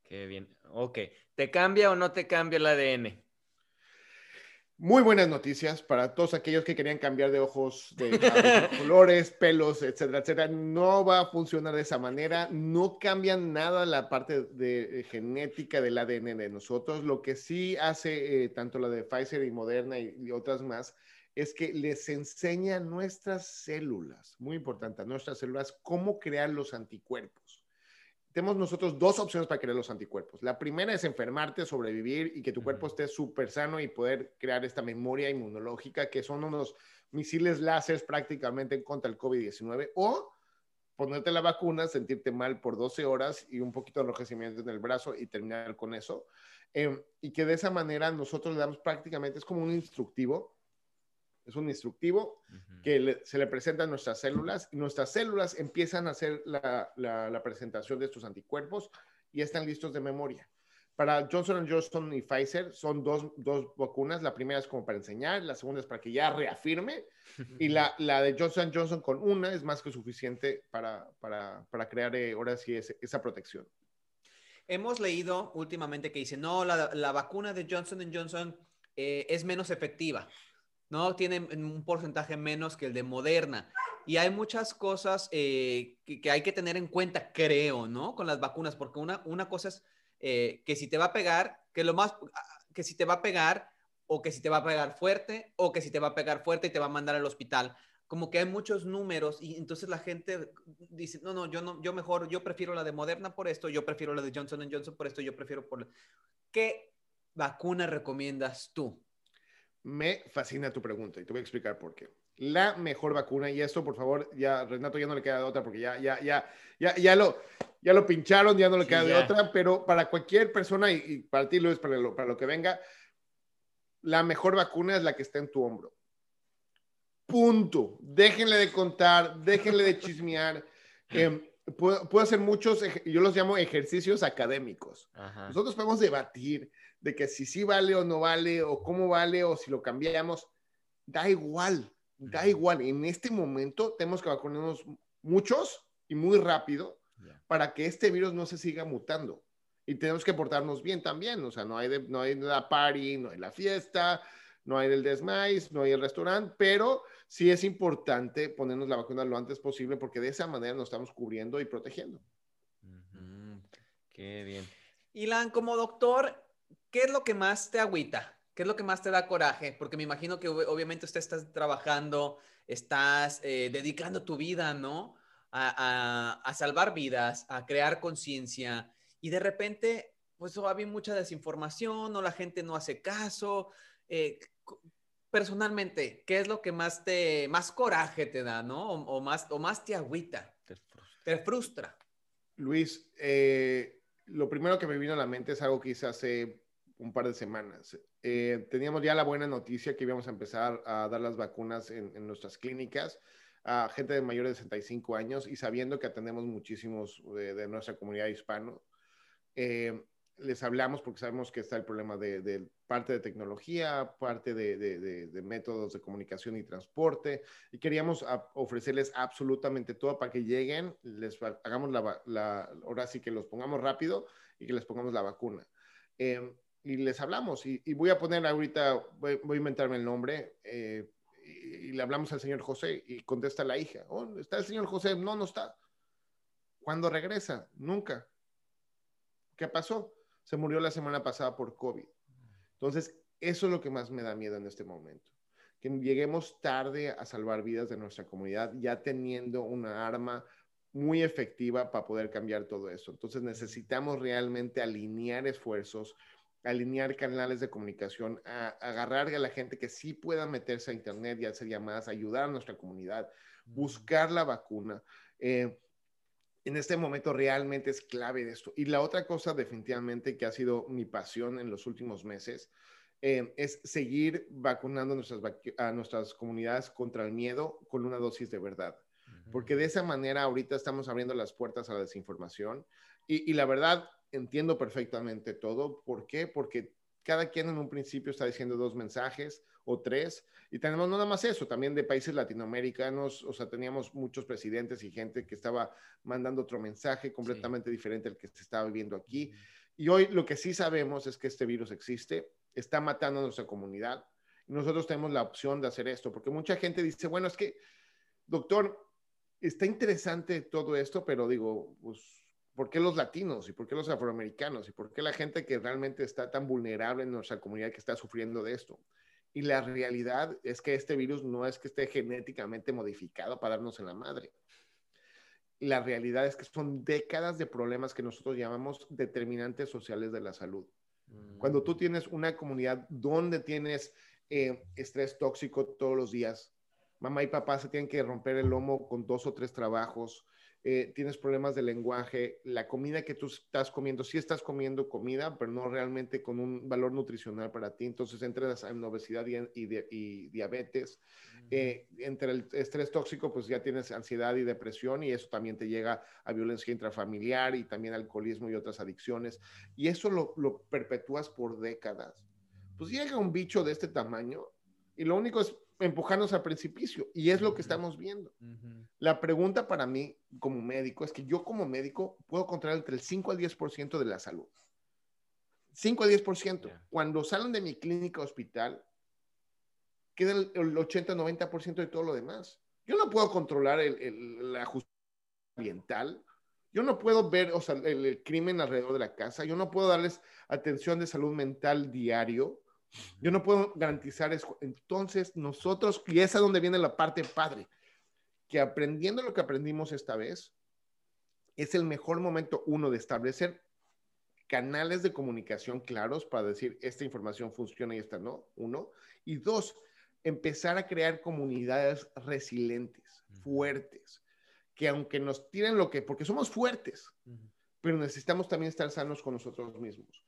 Qué bien. Ok. ¿Te cambia o no te cambia el ADN? Muy buenas noticias para todos aquellos que querían cambiar de ojos, de, colores, pelos, etcétera, etcétera. No va a funcionar de esa manera. No cambian nada la parte de, genética del ADN de nosotros. Lo que sí hace eh, tanto la de Pfizer y Moderna y, otras más es que les enseña a nuestras células, muy importante, a nuestras células, cómo crear los anticuerpos tenemos nosotros dos opciones para crear los anticuerpos. La primera es enfermarte, sobrevivir y que tu cuerpo esté súper sano y poder crear esta memoria inmunológica, que son unos misiles láser prácticamente en contra del COVID-19, o ponerte la vacuna, sentirte mal por 12 horas y un poquito de enrojecimiento en el brazo y terminar con eso. Em, y que de esa manera nosotros le damos prácticamente, es como un instructivo es un instructivo que se le presenta a nuestras células y nuestras células empiezan a hacer la, presentación de estos anticuerpos y están listos de memoria. Para Johnson Johnson y Pfizer son dos, vacunas. La primera es como para enseñar, la segunda es para que ya reafirme y la, de Johnson Johnson con una es más que suficiente para, crear eh, ahora sí esa protección. Hemos leído últimamente que dice, no, la, vacuna de Johnson Johnson eh, es menos efectiva. ¿No? Tiene un porcentaje menos que el de Moderna. Y hay muchas cosas eh, que, hay que tener en cuenta, creo, ¿no? Con las vacunas, porque una, una cosa es eh, que si te va a pegar, que lo más, que si te va a pegar, o que si te va a pegar fuerte, o que si te va a pegar fuerte y te va a mandar al hospital. Como que hay muchos números y entonces la gente dice, no, no, yo no, yo mejor, yo prefiero la de Moderna por esto, yo prefiero la de Johnson Johnson por esto, yo prefiero por... ¿Qué vacuna recomiendas tú? Me fascina tu pregunta y te voy a explicar por qué. La mejor vacuna, y esto por favor, ya Renato ya no le queda de otra porque ya, ya, ya, ya, ya, lo, ya lo pincharon, ya no le queda de otra, pero para cualquier persona y, para ti Luis, para lo, para lo que venga, la mejor vacuna es la que está en tu hombro. Punto. Déjenle de contar, déjenle de chismear. Em, puedo, hacer muchos, yo los llamo ejercicios académicos. Nosotros podemos debatir de que si sí vale o no vale, o cómo vale, o si lo cambiamos, da igual, da igual. En este momento tenemos que vacunarnos muchos y muy rápido para que este virus no se siga mutando. Y tenemos que portarnos bien también, o sea, no hay, no hay la party, no hay la fiesta, no hay el desmais, no hay el restaurante, pero sí es importante ponernos la vacuna lo antes posible porque de esa manera nos estamos cubriendo y protegiendo. Qué bien. Ilan, como doctor, ¿qué es lo que más te agüita? ¿Qué es lo que más te da coraje? Porque me imagino que obviamente usted estás trabajando, estás eh, dedicando tu vida, ¿no? A, salvar vidas, a crear conciencia y de repente, pues había mucha desinformación o la gente no hace caso. Eh, personalmente, ¿qué es lo que más te, más coraje te da, no? O, más, o más te agüita, te frustra. Te frustra. Luis, eh, lo primero que me vino a la mente es algo que hice hace un par de semanas. Eh, teníamos ya la buena noticia que íbamos a empezar a dar las vacunas en, nuestras clínicas a gente de mayores de 65 años y sabiendo que atendemos muchísimos de, nuestra comunidad hispano. Eh, les hablamos porque sabemos que está el problema de, parte de tecnología, parte de, métodos de comunicación y transporte, y queríamos ofrecerles absolutamente todo para que lleguen, les hagamos la, ahora sí que los pongamos rápido y que les pongamos la vacuna. Em, y les hablamos, y, voy a poner ahorita, voy, a inventarme el nombre, eh, y, le hablamos al señor José, y contesta la hija, oh, ¿está el señor José? No, no está. ¿Cuándo regresa? Nunca. ¿Qué pasó? se murió la semana pasada por COVID. Entonces, eso es lo que más me da miedo en este momento. Que lleguemos tarde a salvar vidas de nuestra comunidad ya teniendo una arma muy efectiva para poder cambiar todo eso. Entonces necesitamos realmente alinear esfuerzos, alinear canales de comunicación, agarrar a la gente que sí pueda meterse a Internet y hacer llamadas, ayudar a nuestra comunidad, buscar la vacuna. Eh, en este momento realmente es clave de esto. Y la otra cosa definitivamente que ha sido mi pasión en los últimos meses eh, es seguir vacunando nuestras, a nuestras comunidades contra el miedo con una dosis de verdad. Porque de esa manera ahorita estamos abriendo las puertas a la desinformación. Y, y la verdad, entiendo perfectamente todo. ¿Por qué? Porque cada quien en un principio está diciendo dos mensajes o tres. Y tenemos no nada más eso, también de países latinoamericanos, o sea, teníamos muchos presidentes y gente que estaba mandando otro mensaje completamente diferente al que se estaba viviendo aquí. Y hoy lo que sí sabemos es que este virus existe, está matando a nuestra comunidad. Y nosotros tenemos la opción de hacer esto, porque mucha gente dice, bueno, es que, doctor, está interesante todo esto, pero digo, pues ¿Por qué los latinos y por qué los afroamericanos y por qué la gente que realmente está tan vulnerable en nuestra comunidad que está sufriendo de esto? Y la realidad es que este virus no es que esté genéticamente modificado para darnos en la madre. La realidad es que son décadas de problemas que nosotros llamamos determinantes sociales de la salud. Cuando tú mm. tienes una comunidad donde tienes eh, estrés tóxico todos los días, mamá y papá se tienen que romper el lomo con dos o tres trabajos, eh, tienes problemas de lenguaje, la comida que tú estás comiendo, sí estás comiendo comida, pero no realmente con un valor nutricional para ti, entonces entras en obesidad y, diabetes. Eh, entre el estrés tóxico, pues ya tienes ansiedad y depresión y eso también te llega a violencia intrafamiliar y también alcoholismo y otras adicciones. Y eso lo, lo perpetúas por décadas. Pues llega un bicho de este tamaño y lo único es empujarnos al precipicio. Y es lo que estamos viendo. La pregunta para mí como médico es que yo como médico puedo controlar entre el 5 al 10% de la salud. 5 al 10%. Cuando salen de mi clínica hospital, queda el, 80-90% de todo lo demás. Yo no puedo controlar el, la justicia ambiental. Yo no puedo ver o sea, el crimen alrededor de la casa. Yo no puedo darles atención de salud mental diario yo no puedo garantizar eso. Entonces, nosotros, y es a donde viene la parte padre, que aprendiendo lo que aprendimos esta vez, es el mejor momento, uno, de establecer canales de comunicación claros para decir esta información funciona y esta no, uno. Y dos, empezar a crear comunidades resilientes, fuertes, que aunque nos tiren lo que, porque somos fuertes, pero necesitamos también estar sanos con nosotros mismos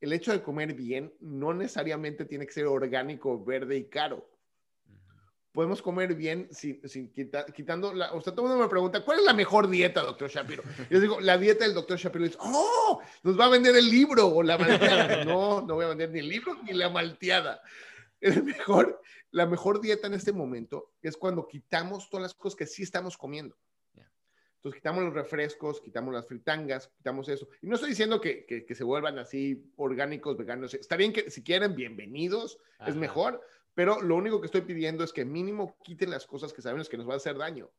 el hecho de comer bien no necesariamente tiene que ser orgánico, verde y caro. Podemos comer bien sin, quitando la... O sea, todo el mundo me pregunta, ¿cuál es la mejor dieta, doctor Shapiro? Yo digo, la dieta del doctor Shapiro. dice, ¡oh! Nos va a vender el libro o la malteada. no, no voy a vender ni el libro ni la malteada. El mejor, la mejor dieta en este momento es cuando quitamos todas las cosas que sí estamos comiendo. Entonces quitamos los refrescos, quitamos las fritangas, quitamos eso. Y no estoy diciendo que, que, se vuelvan así orgánicos, veganos. Está bien que si quieren, bienvenidos, es mejor, pero lo único que estoy pidiendo es que mínimo quiten las cosas que sabemos que nos van a hacer daño.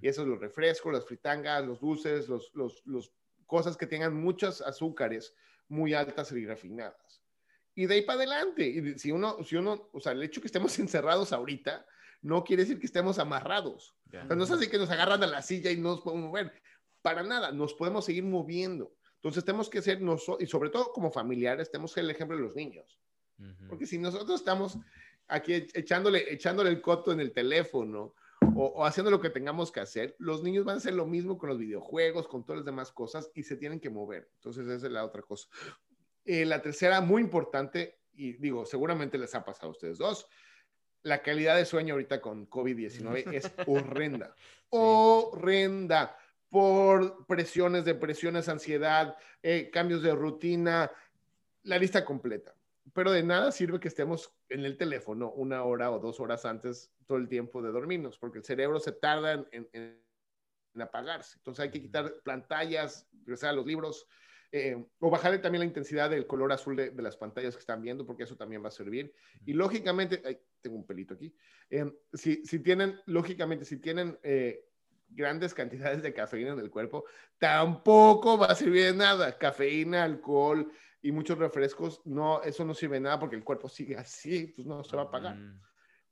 Y eso es los refrescos, las fritangas, los dulces, los, los, los cosas que tengan muchos azúcares muy altas y refinadas. Y de ahí para adelante. Y si uno, si uno, o sea, el hecho que estemos encerrados ahorita, no quiere decir que estemos amarrados. no es así que nos agarran a la silla y no nos podemos mover. Para nada, nos podemos seguir moviendo. Entonces tenemos que ser nosotros, y sobre todo como familiares, tenemos que ser el ejemplo de los niños. Porque si nosotros estamos aquí echándole, echándole el coto en el teléfono o, haciendo lo que tengamos que hacer, los niños van a hacer lo mismo con los videojuegos, con todas las demás cosas y se tienen que mover. Entonces, esa es la otra cosa. Eh, la tercera, muy importante, y digo, seguramente les ha pasado a ustedes dos, la calidad de sueño ahorita con COVID-19 es horrenda, horrenda por presiones, depresiones, ansiedad, eh, cambios de rutina, la lista completa. Pero de nada sirve que estemos en el teléfono una hora o dos horas antes todo el tiempo de dormirnos, porque el cerebro se tarda en, apagarse. Entonces hay que quitar pantallas, regresar a los libros, eh, o bajarle también la intensidad del color azul de, las pantallas que están viendo, porque eso también va a servir. Y lógicamente, tengo un pelito aquí, eh, si, si, tienen, lógicamente, si tienen eh, grandes cantidades de cafeína en el cuerpo, tampoco va a servir de nada. Cafeína, alcohol y muchos refrescos, no, eso no sirve de nada porque el cuerpo sigue así, pues no se va a pagar.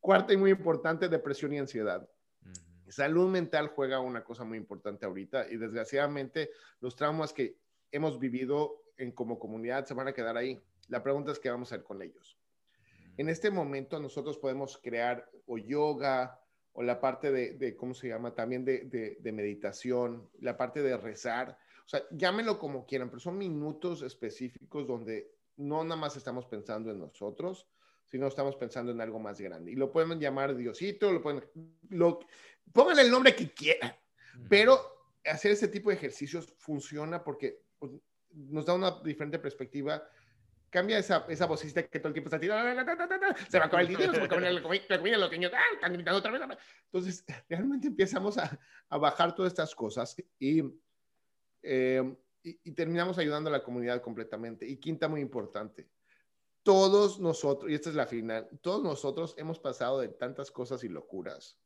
Cuarta y muy importante, depresión y ansiedad. Salud mental juega una cosa muy importante ahorita y desgraciadamente los traumas que hemos vivido en como comunidad se van a quedar ahí. La pregunta es qué vamos a hacer con ellos. En este momento nosotros podemos crear o yoga, o la parte de, ¿cómo se llama? También de, de, meditación, la parte de rezar. O sea, llámenlo como quieran, pero son minutos específicos donde no nada más estamos pensando en nosotros, sino estamos pensando en algo más grande. Y lo pueden llamar Diosito, lo pueden, lo, pónganle el nombre que quieran, pero hacer ese tipo de ejercicios funciona porque pues, nos da una diferente perspectiva cambia esa, esa vocecita que todo el tiempo está tirando, se va a acabar el dinero, se va a acabar la comida, los niños, ah, están gritando otra vez. Entonces, realmente empezamos a, a bajar todas estas cosas y, eh, y, y, terminamos ayudando a la comunidad completamente. Y quinta, muy importante, todos nosotros, y esta es la final, todos nosotros hemos pasado de tantas cosas y locuras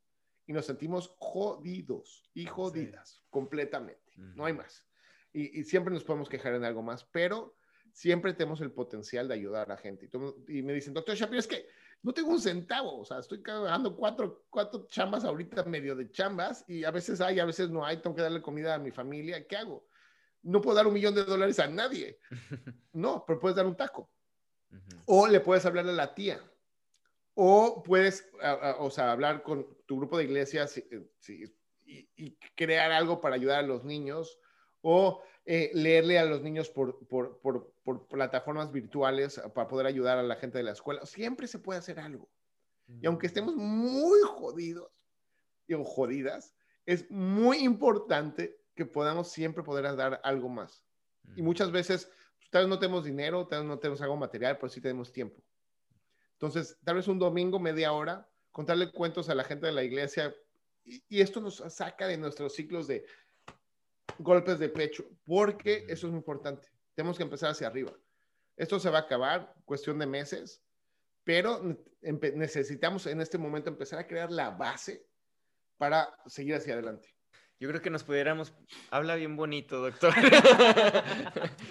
y nos sentimos jodidos y jodidas completamente, no hay más. Y, y siempre nos podemos quejar en algo más, pero siempre tenemos el potencial de ayudar a la gente. Y, me dicen, doctor Shapiro, es que no tengo un centavo, o sea, estoy trabajando cuatro, cuatro chambas ahorita, medio de chambas, y a veces hay, a veces no hay, tengo que darle comida a mi familia, ¿qué hago? No puedo dar un millón de dólares a nadie. No, pero puedes dar un taco. O le puedes hablar a la tía. O puedes, o sea, hablar con tu grupo de iglesias eh, y, y crear algo para ayudar a los niños. O eh, leerle a los niños por, por, por, plataformas virtuales para poder ayudar a la gente de la escuela. Siempre se puede hacer algo. Y aunque estemos muy jodidos o jodidas, es muy importante que podamos siempre poder dar algo más. Y muchas veces, pues, tal vez no tenemos dinero, tal vez no tenemos algo material, pero sí tenemos tiempo. Entonces, tal vez un domingo, media hora, contarle cuentos a la gente de la iglesia. y esto nos saca de nuestros ciclos de, golpes de pecho, porque eso es muy importante. Tenemos que empezar hacia arriba. Esto se va a acabar, cuestión de meses, pero necesitamos en este momento empezar a crear la base para seguir hacia adelante. Yo creo que nos pudiéramos, habla bien bonito, doctor,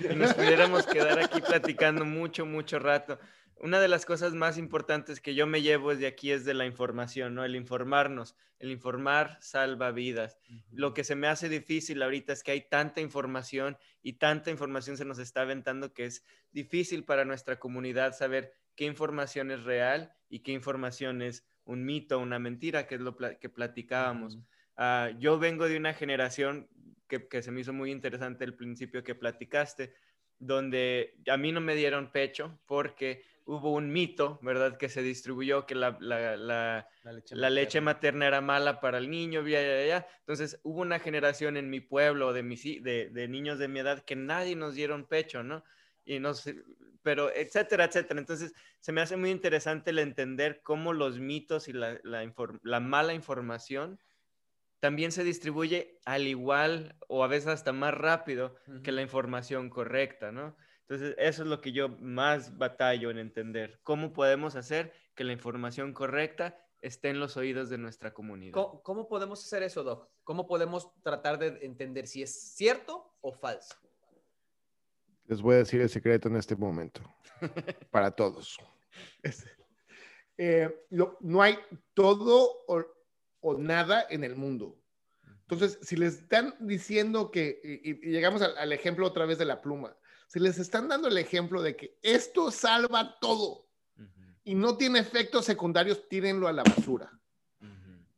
nos pudiéramos quedar aquí platicando mucho, mucho rato una de las cosas más importantes que yo me llevo de aquí es de la información, ¿no? El informarnos, el informar salva vidas. Lo que se me hace difícil ahorita es que hay tanta información y tanta información se nos está aventando que es difícil para nuestra comunidad saber qué información es real y qué información es un mito, una mentira, que es lo que platicábamos. Ah, yo vengo de una generación que, que se me hizo muy interesante el principio que platicaste, donde a mí no me dieron pecho porque hubo un mito, ¿verdad? Que se distribuyó que la, la, la, la leche, materna. era mala para el niño, ya, ya, ya. Entonces hubo una generación en mi pueblo de, mis, de, de niños de mi edad que nadie nos dieron pecho, ¿no? Y no sé, pero etcétera, etcétera. Entonces se me hace muy interesante el entender cómo los mitos y la, la mala información también se distribuye al igual o a veces hasta más rápido que la información correcta, ¿no? Entonces, eso es lo que yo más batallo en entender. ¿Cómo podemos hacer que la información correcta esté en los oídos de nuestra comunidad? ¿Cómo, podemos hacer eso, Doc? ¿Cómo podemos tratar de entender si es cierto o falso? Les voy a decir el secreto en este momento, para todos. Eh, no hay todo o, nada en el mundo. Entonces, si les están diciendo que, y, llegamos al, ejemplo otra vez de la pluma, si les están dando el ejemplo de que esto salva todo, y no tiene efectos secundarios, tírenlo a la basura.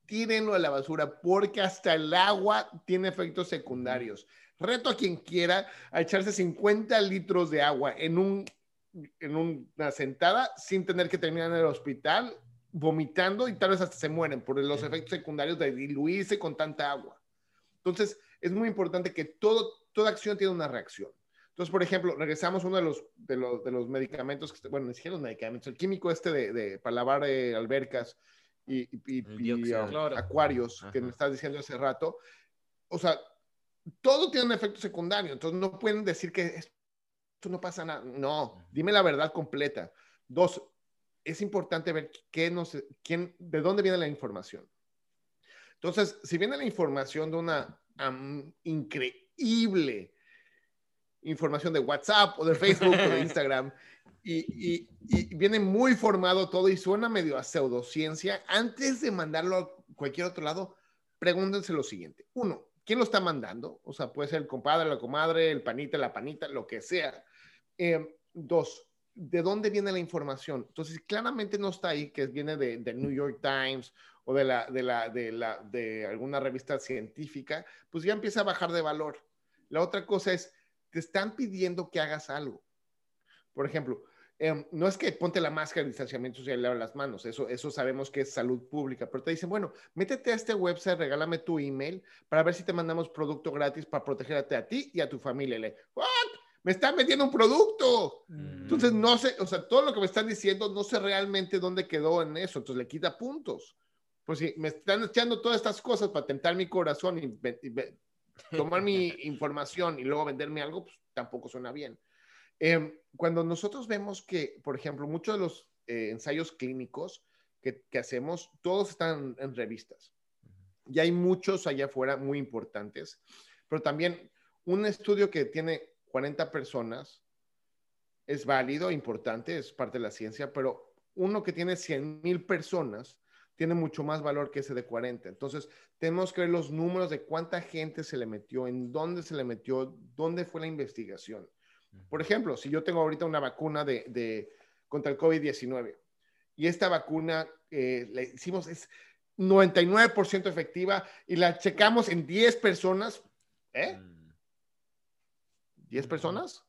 Tírenlo a la basura porque hasta el agua tiene efectos secundarios. Reto a quien quiera a echarse 50 litros de agua en, un, en una sentada sin tener que terminar en el hospital vomitando y tal vez hasta se mueren por los efectos secundarios de diluirse con tanta agua. Entonces, es muy importante que todo, toda acción tiene una reacción. Entonces, por ejemplo, regresamos a uno de los, de los, de los medicamentos, que, bueno, ni siquiera los medicamentos, el químico este de, de para lavar eh, albercas y, y, um, acuarios, que me estás diciendo hace rato. O sea, todo tiene un efecto secundario, entonces no pueden decir que esto no pasa nada. No, dime la verdad completa. Dos, es importante ver qué nos, quién, de dónde viene la información. Entonces, si viene la información de una increíble información de WhatsApp o de Facebook o de Instagram y, viene muy formado todo y suena medio a pseudociencia, antes de mandarlo a cualquier otro lado, pregúntense lo siguiente. Uno, ¿quién lo está mandando? O sea, puede ser el compadre, la comadre, el panita, la panita, lo que sea. Eh, dos, ¿de dónde viene la información? Entonces, claramente no está ahí, que viene de, de New York Times o de, la, de, la, de, la, de alguna revista científica, pues ya empieza a bajar de valor. La otra cosa es, te están pidiendo que hagas algo. Por ejemplo, em, no es que ponte la máscara de distanciamiento social y lava las manos, eso, eso sabemos que es salud pública, pero te dicen, bueno, métete a este website, regálame tu email para ver si te mandamos producto gratis para protegerte a ti y a tu familia. Le, ¿What? Me están vendiendo un producto. Mm. Entonces, no sé, o sea, todo lo que me están diciendo, no sé realmente dónde quedó en eso, entonces le quita puntos. Pues si me están echando todas estas cosas para tentar mi corazón y, y tomar mi información y luego venderme algo, pues tampoco suena bien. Em, cuando nosotros vemos que, por ejemplo, muchos de los eh, ensayos clínicos que, que, hacemos, todos están en revistas. Y hay muchos allá afuera muy importantes, pero también un estudio que tiene 40 personas es válido, importante, es parte de la ciencia, pero uno que tiene 100 mil personas tiene mucho más valor que ese de 40. Entonces, tenemos que ver los números de cuánta gente se le metió, en dónde se le metió, dónde fue la investigación. Por ejemplo, si yo tengo ahorita una vacuna de, contra el COVID-19 y esta vacuna eh, la hicimos, es 99% efectiva y la checamos en 10 personas, ¿eh? ¿10 personas?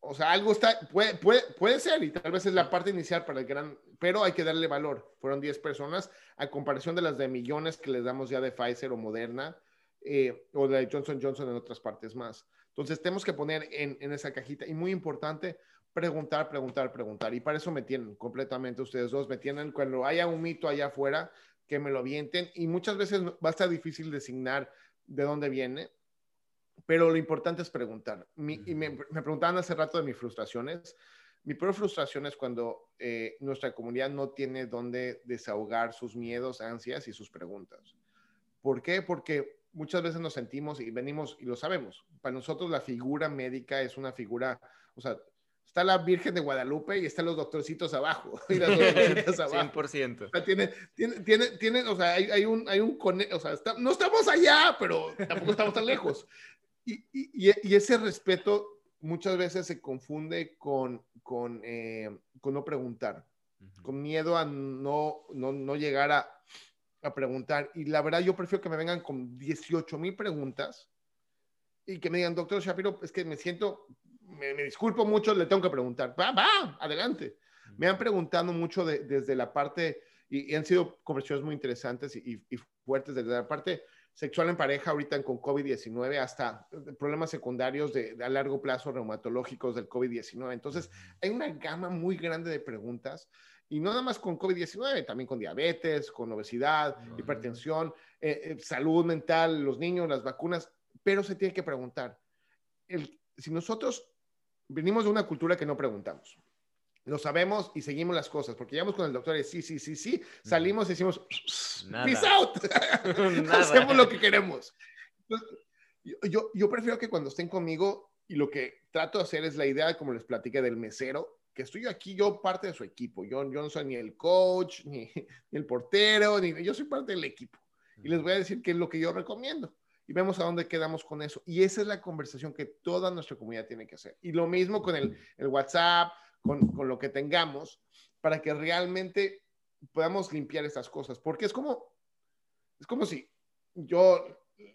O sea, algo está, puede, puede, puede ser y tal vez es la parte inicial para el gran, pero hay que darle valor. Fueron 10 personas a comparación de las de millones que les damos ya de Pfizer o Moderna eh, o de Johnson Johnson en otras partes más. Entonces, tenemos que poner en, en, esa cajita y muy importante, preguntar, preguntar, preguntar. Y para eso me tienen completamente ustedes dos, me tienen cuando haya un mito allá afuera, que me lo vienten y muchas veces va a estar difícil designar de dónde viene, pero lo importante es preguntar. y me, me, preguntaban hace rato de mis frustraciones. Mi peor frustración es cuando eh, nuestra comunidad no tiene dónde desahogar sus miedos, ansias y sus preguntas. ¿Por qué? Porque muchas veces nos sentimos y venimos y lo sabemos. Para nosotros la figura médica es una figura, o sea, está la Virgen de Guadalupe y están los doctorcitos abajo. Y las abajo. 100%. O sea, tiene, tiene, tiene, tiene, o sea, hay, hay un, hay un, o sea, no estamos allá, pero tampoco estamos tan lejos. Y, y, y, ese respeto muchas veces se confunde con, con, eh, con no preguntar, con miedo a no, no, no llegar a, a, preguntar. Y la verdad, yo prefiero que me vengan con 18 mil preguntas y que me digan, doctor Shapiro, es que me siento, me, me disculpo mucho, le tengo que preguntar. Va, va, adelante. Me han preguntado mucho de, desde la parte, y, y, han sido conversaciones muy interesantes y, y fuertes desde la parte sexual en pareja ahorita con COVID-19 hasta problemas secundarios de, a largo plazo reumatológicos del COVID-19. Entonces, hay una gama muy grande de preguntas y no nada más con COVID-19, también con diabetes, con obesidad, hipertensión, eh, eh, salud mental, los niños, las vacunas, pero se tiene que preguntar. El, si nosotros venimos de una cultura que no preguntamos, lo sabemos y seguimos las cosas, porque llegamos con el doctor y sí, sí, sí, sí, salimos y decimos, peace out, hacemos lo que queremos. yo, yo prefiero que cuando estén conmigo y lo que trato de hacer es la idea, como les platiqué, del mesero, que estoy aquí yo parte de su equipo. Yo, yo no soy ni el coach, ni, ni el portero, ni yo soy parte del equipo. Y les voy a decir qué es lo que yo recomiendo. Y vemos a dónde quedamos con eso. Y esa es la conversación que toda nuestra comunidad tiene que hacer. Y lo mismo con el, el WhatsApp, con, con, lo que tengamos, para que realmente podamos limpiar estas cosas. Porque es como, es como si yo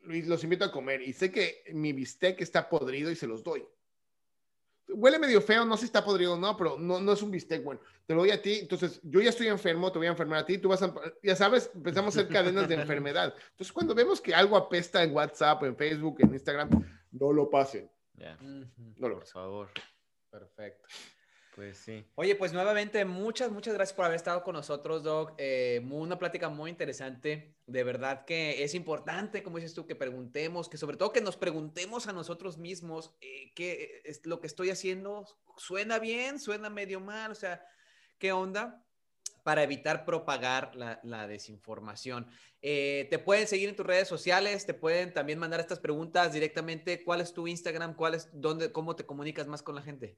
los invito a comer y sé que mi bistec está podrido y se los doy. Huele medio feo, no sé si está podrido o no, pero no, no es un bistec bueno. Te lo doy a ti, entonces yo ya estoy enfermo, te voy a enfermar a ti, tú vas a, ya sabes, empezamos a hacer cadenas de enfermedad. Entonces cuando vemos que algo apesta en WhatsApp, en Facebook, en Instagram, no lo pasen. Ya, No lo por favor. Perfecto. Pues sí. Oye, pues nuevamente muchas, muchas gracias por haber estado con nosotros, Doc. Eh, una plática muy interesante. De verdad que es importante, como dices tú, que preguntemos, que sobre todo que nos preguntemos a nosotros mismos eh, qué es lo que estoy haciendo. ¿Suena bien? ¿Suena medio mal? O sea, ¿qué onda? Para evitar propagar la, la desinformación. Eh, te pueden seguir en tus redes sociales, te pueden también mandar estas preguntas directamente. ¿Cuál es tu Instagram? ¿Cuál es, dónde, cómo te comunicas más con la gente?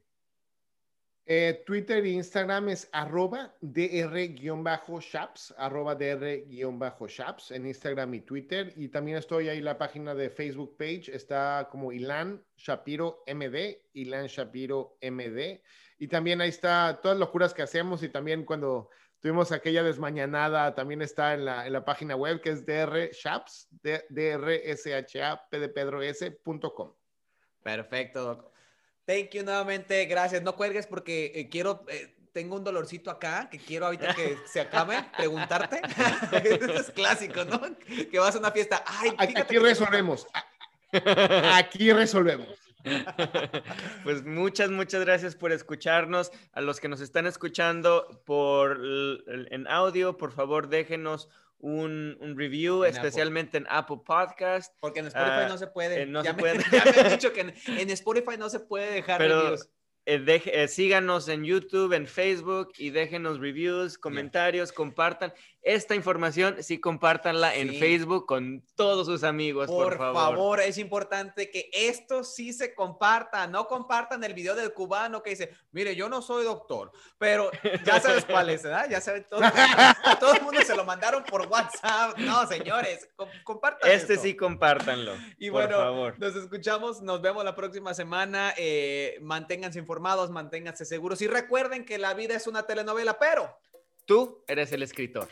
Eh, Twitter e Instagram es arroba dr-shaps, arroba dr-shaps en Instagram y Twitter. Y también estoy ahí la página de Facebook page, está como Ilan Shapiro MD, Ilan Shapiro MD. Y también ahí está todas las locuras que hacemos y también cuando tuvimos aquella desmañanada, también está en la, en la página web que es drshaps, D-R-S-H-A-P de Pedro. Perfecto, Doc. Thank you nuevamente, gracias. No cuelgues porque eh, quiero, eh, tengo un dolorcito acá que quiero ahorita que se acabe preguntarte. Eso es clásico, ¿no? Que vas a una fiesta. Ay, Aquí resolvemos. Aquí resolvemos. Pues muchas, muchas gracias por escucharnos. A los que nos están escuchando por en audio, por favor déjenos un, un review, En Apple. especialmente en Apple Podcast. Porque en Spotify Ah, no se puede. eh, no ya, se me, puede. ya me han dicho que en, en Spotify no se puede dejar Pero- reviews. Eh, deje- eh, síganos en YouTube, en Facebook y déjenos reviews, comentarios, compartan. Esta información sí compártanla en Sí. Facebook con todos sus amigos, Por, por, favor. es importante que esto sí se comparta. No compartan el video del cubano que dice, mire, yo no soy doctor, pero ya sabes cuál es, ¿verdad? Ya saben todos. A todo el mundo se lo mandaron por WhatsApp. No, señores, com- compartan Este esto. sí compártanlo. Y por bueno, favor. nos escuchamos, nos vemos la próxima semana. eh, manténganse informados, manténganse seguros y recuerden que la vida es una telenovela, pero Tú eres el escritor.